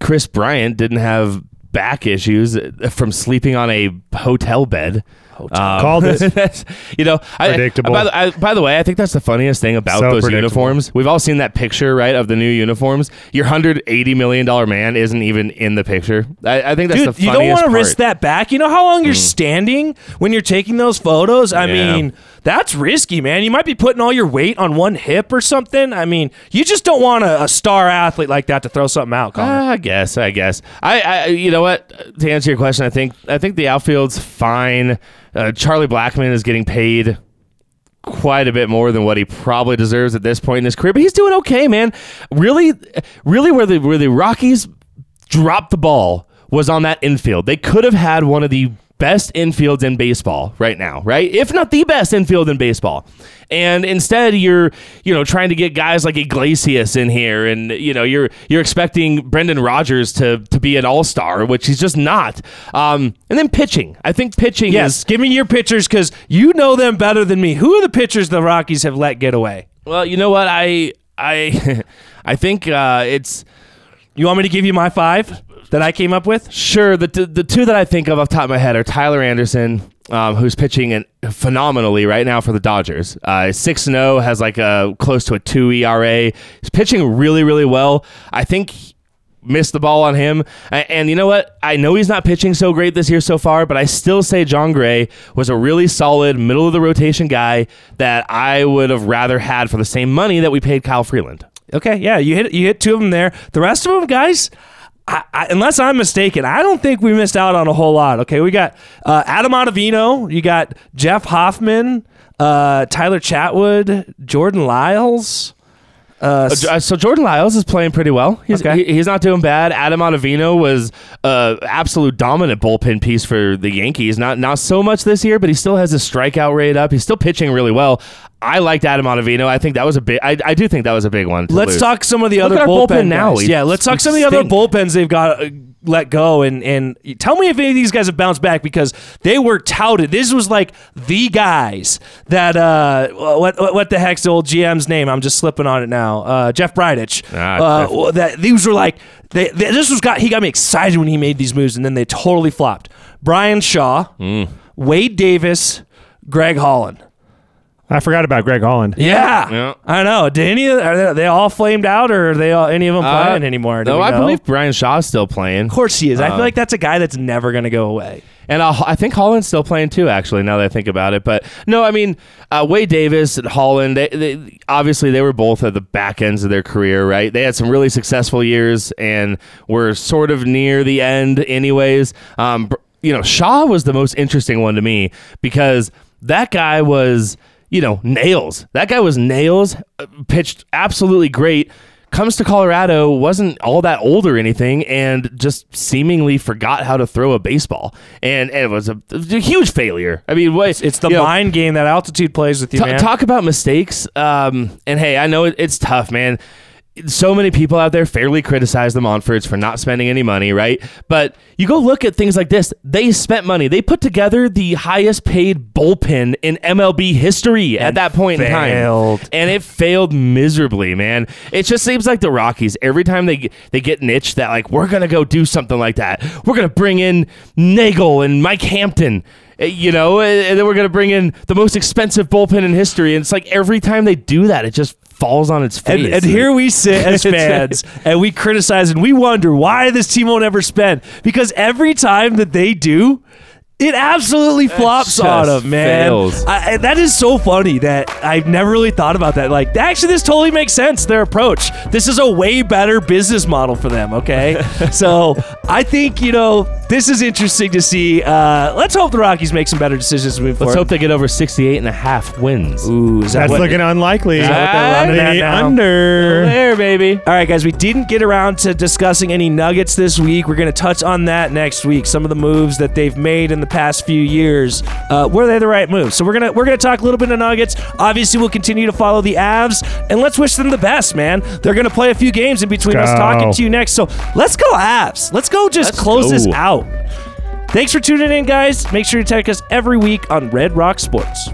Kris Bryant didn't have back issues from sleeping on a hotel bed. Um, Called it. you know, I- Predictable. by, the, I, by the way, I think that's the funniest thing about So those uniforms. We've all seen that picture, right, of the new uniforms. Your hundred eighty million dollar man isn't even in the picture. I, I think that's Dude, the funniest. you don't want to risk that back. You know how long you're standing when you're taking those photos? I Yeah. mean, that's risky, man. You might be putting all your weight on one hip or something. I mean, you just don't want a, a star athlete like that to throw something out, Uh, I guess. I guess. I, I. You know what? To answer your question, I think. I think the outfield's fine. Uh, Charlie Blackmon is getting paid quite a bit more than what he probably deserves at this point in his career, but he's doing okay, man. Really, really, where the where the Rockies dropped the ball was on that infield. They could have had one of the best infields in baseball right now, right? If not the best infield in baseball. And instead you're, you know, trying to get guys like Iglesias in here and you know, you're you're expecting Brendan Rodgers to to be an all-star, which he's just not. Um, and then pitching. I think pitching yes, is give me your pitchers because you know them better than me. Who are the pitchers the Rockies have let get away? well, you know what? I I I think uh, it's You want me to give you my five that I came up with? Sure. The, the, the two that I think of off the top of my head are Tyler Anderson, um, who's pitching in phenomenally right now for the Dodgers. Uh, 6 0, has like a close to a 2 ERA. He's pitching really, really well. I think missed the ball on him. And you know what? I know he's not pitching so great this year so far, but I still say Jon Gray was a really solid middle of the rotation guy that I would have rather had for the same money that we paid Kyle Freeland. Okay, yeah, you hit you hit two of them there. The rest of them, guys, I, I, unless I'm mistaken, I don't think we missed out on a whole lot. Okay, we got uh, Adam Ottavino, you got Jeff Hoffman, uh, Tyler Chatwood, Jordan Lyles. Uh, Uh, so Jordan Lyles is playing pretty well. He's, Okay. he- he's not doing bad. Adam Ottavino was uh, absolute dominant bullpen piece for the Yankees. Not not so much this year, but he still has his strikeout rate up. He's still pitching really well. I liked Adam Ottavino. I think that was a big. I, I do think that was a big one. to let's lose. talk some of the Look other bullpen, bullpen now. We- Yeah, let's talk some of the other bullpens they've got uh, let go and and tell me if any of these guys have bounced back because they were touted. This was like the guys that uh what what, what the heck's the old GM's name? I'm just slipping on it now. Uh, Jeff Bridich. Ah, uh, that these were like they, they- this was got he got me excited when he made these moves and then they totally flopped. Bryan Shaw, Mm. Wade Davis, Greg Holland. I forgot about Greg Holland. Yeah, Yeah. I know. Did any of are they, they all flamed out, or are they all any of them Uh, playing anymore? Do No, we I know? believe Bryan Shaw's still playing. Of course he is. I feel like that's a guy that's never going to go away. And uh, I think Holland's still playing too, actually, now that I think about it. But no, I mean, uh, Wade Davis and Holland, they, they, obviously they were both at the back ends of their career, right? They had some really successful years and were sort of near the end, anyways. Um, br- you know, Shaw was the most interesting one to me because that guy was, you know, nails. That guy was nails, uh, pitched absolutely great comes to Colorado, wasn't all that old or anything, and just seemingly forgot how to throw a baseball, and, and it was a, it was a huge failure. I mean, what, It's the you know, mind game that altitude plays with you, man. talk about mistakes. Um, and hey, I know it, it's tough, man. So many people out there fairly criticize the Monforts for not spending any money, right? But you go look at things like this. They spent money. They put together the highest paid bullpen in MLB history at that point in time, and it failed miserably, man. It just seems like the Rockies every time they they get an itch that like we're gonna go do something like that. We're gonna bring in Neagle and Mike Hampton. Eh, You know, and then we're gonna bring in the most expensive bullpen in history. And it's like every time they do that, it just falls on its face. and, and here we sit as fans and we criticize and we wonder why this team won't ever spend because every time that they do It absolutely flops on him, man. I- that is so funny that I've never really thought about that. Like, actually, this totally makes sense. Their approach. This is a way better business model for them. Okay, so I think you know this is interesting to see. Uh, let's hope the Rockies make some better decisions moving forward. Let's hope they get over 68 and a half wins. Ooh, is that That's what- looking unlikely. that what they're running at now? under. There, baby. All right, guys, we didn't get around to discussing any nuggets this week. We're going to touch on that next week. Some of the moves that they've made in the past few years. Uh, were they the right moves? So we're gonna we're gonna talk a little bit of nuggets. Obviously, we'll continue to follow the Avs, and let's wish them the best, man. They're gonna play a few games in between us Go. talking to you next. So let's go Avs. Let's go. Go just Let's close this out. Thanks for tuning in, guys. Make sure you check us every week on Red Rock Sports.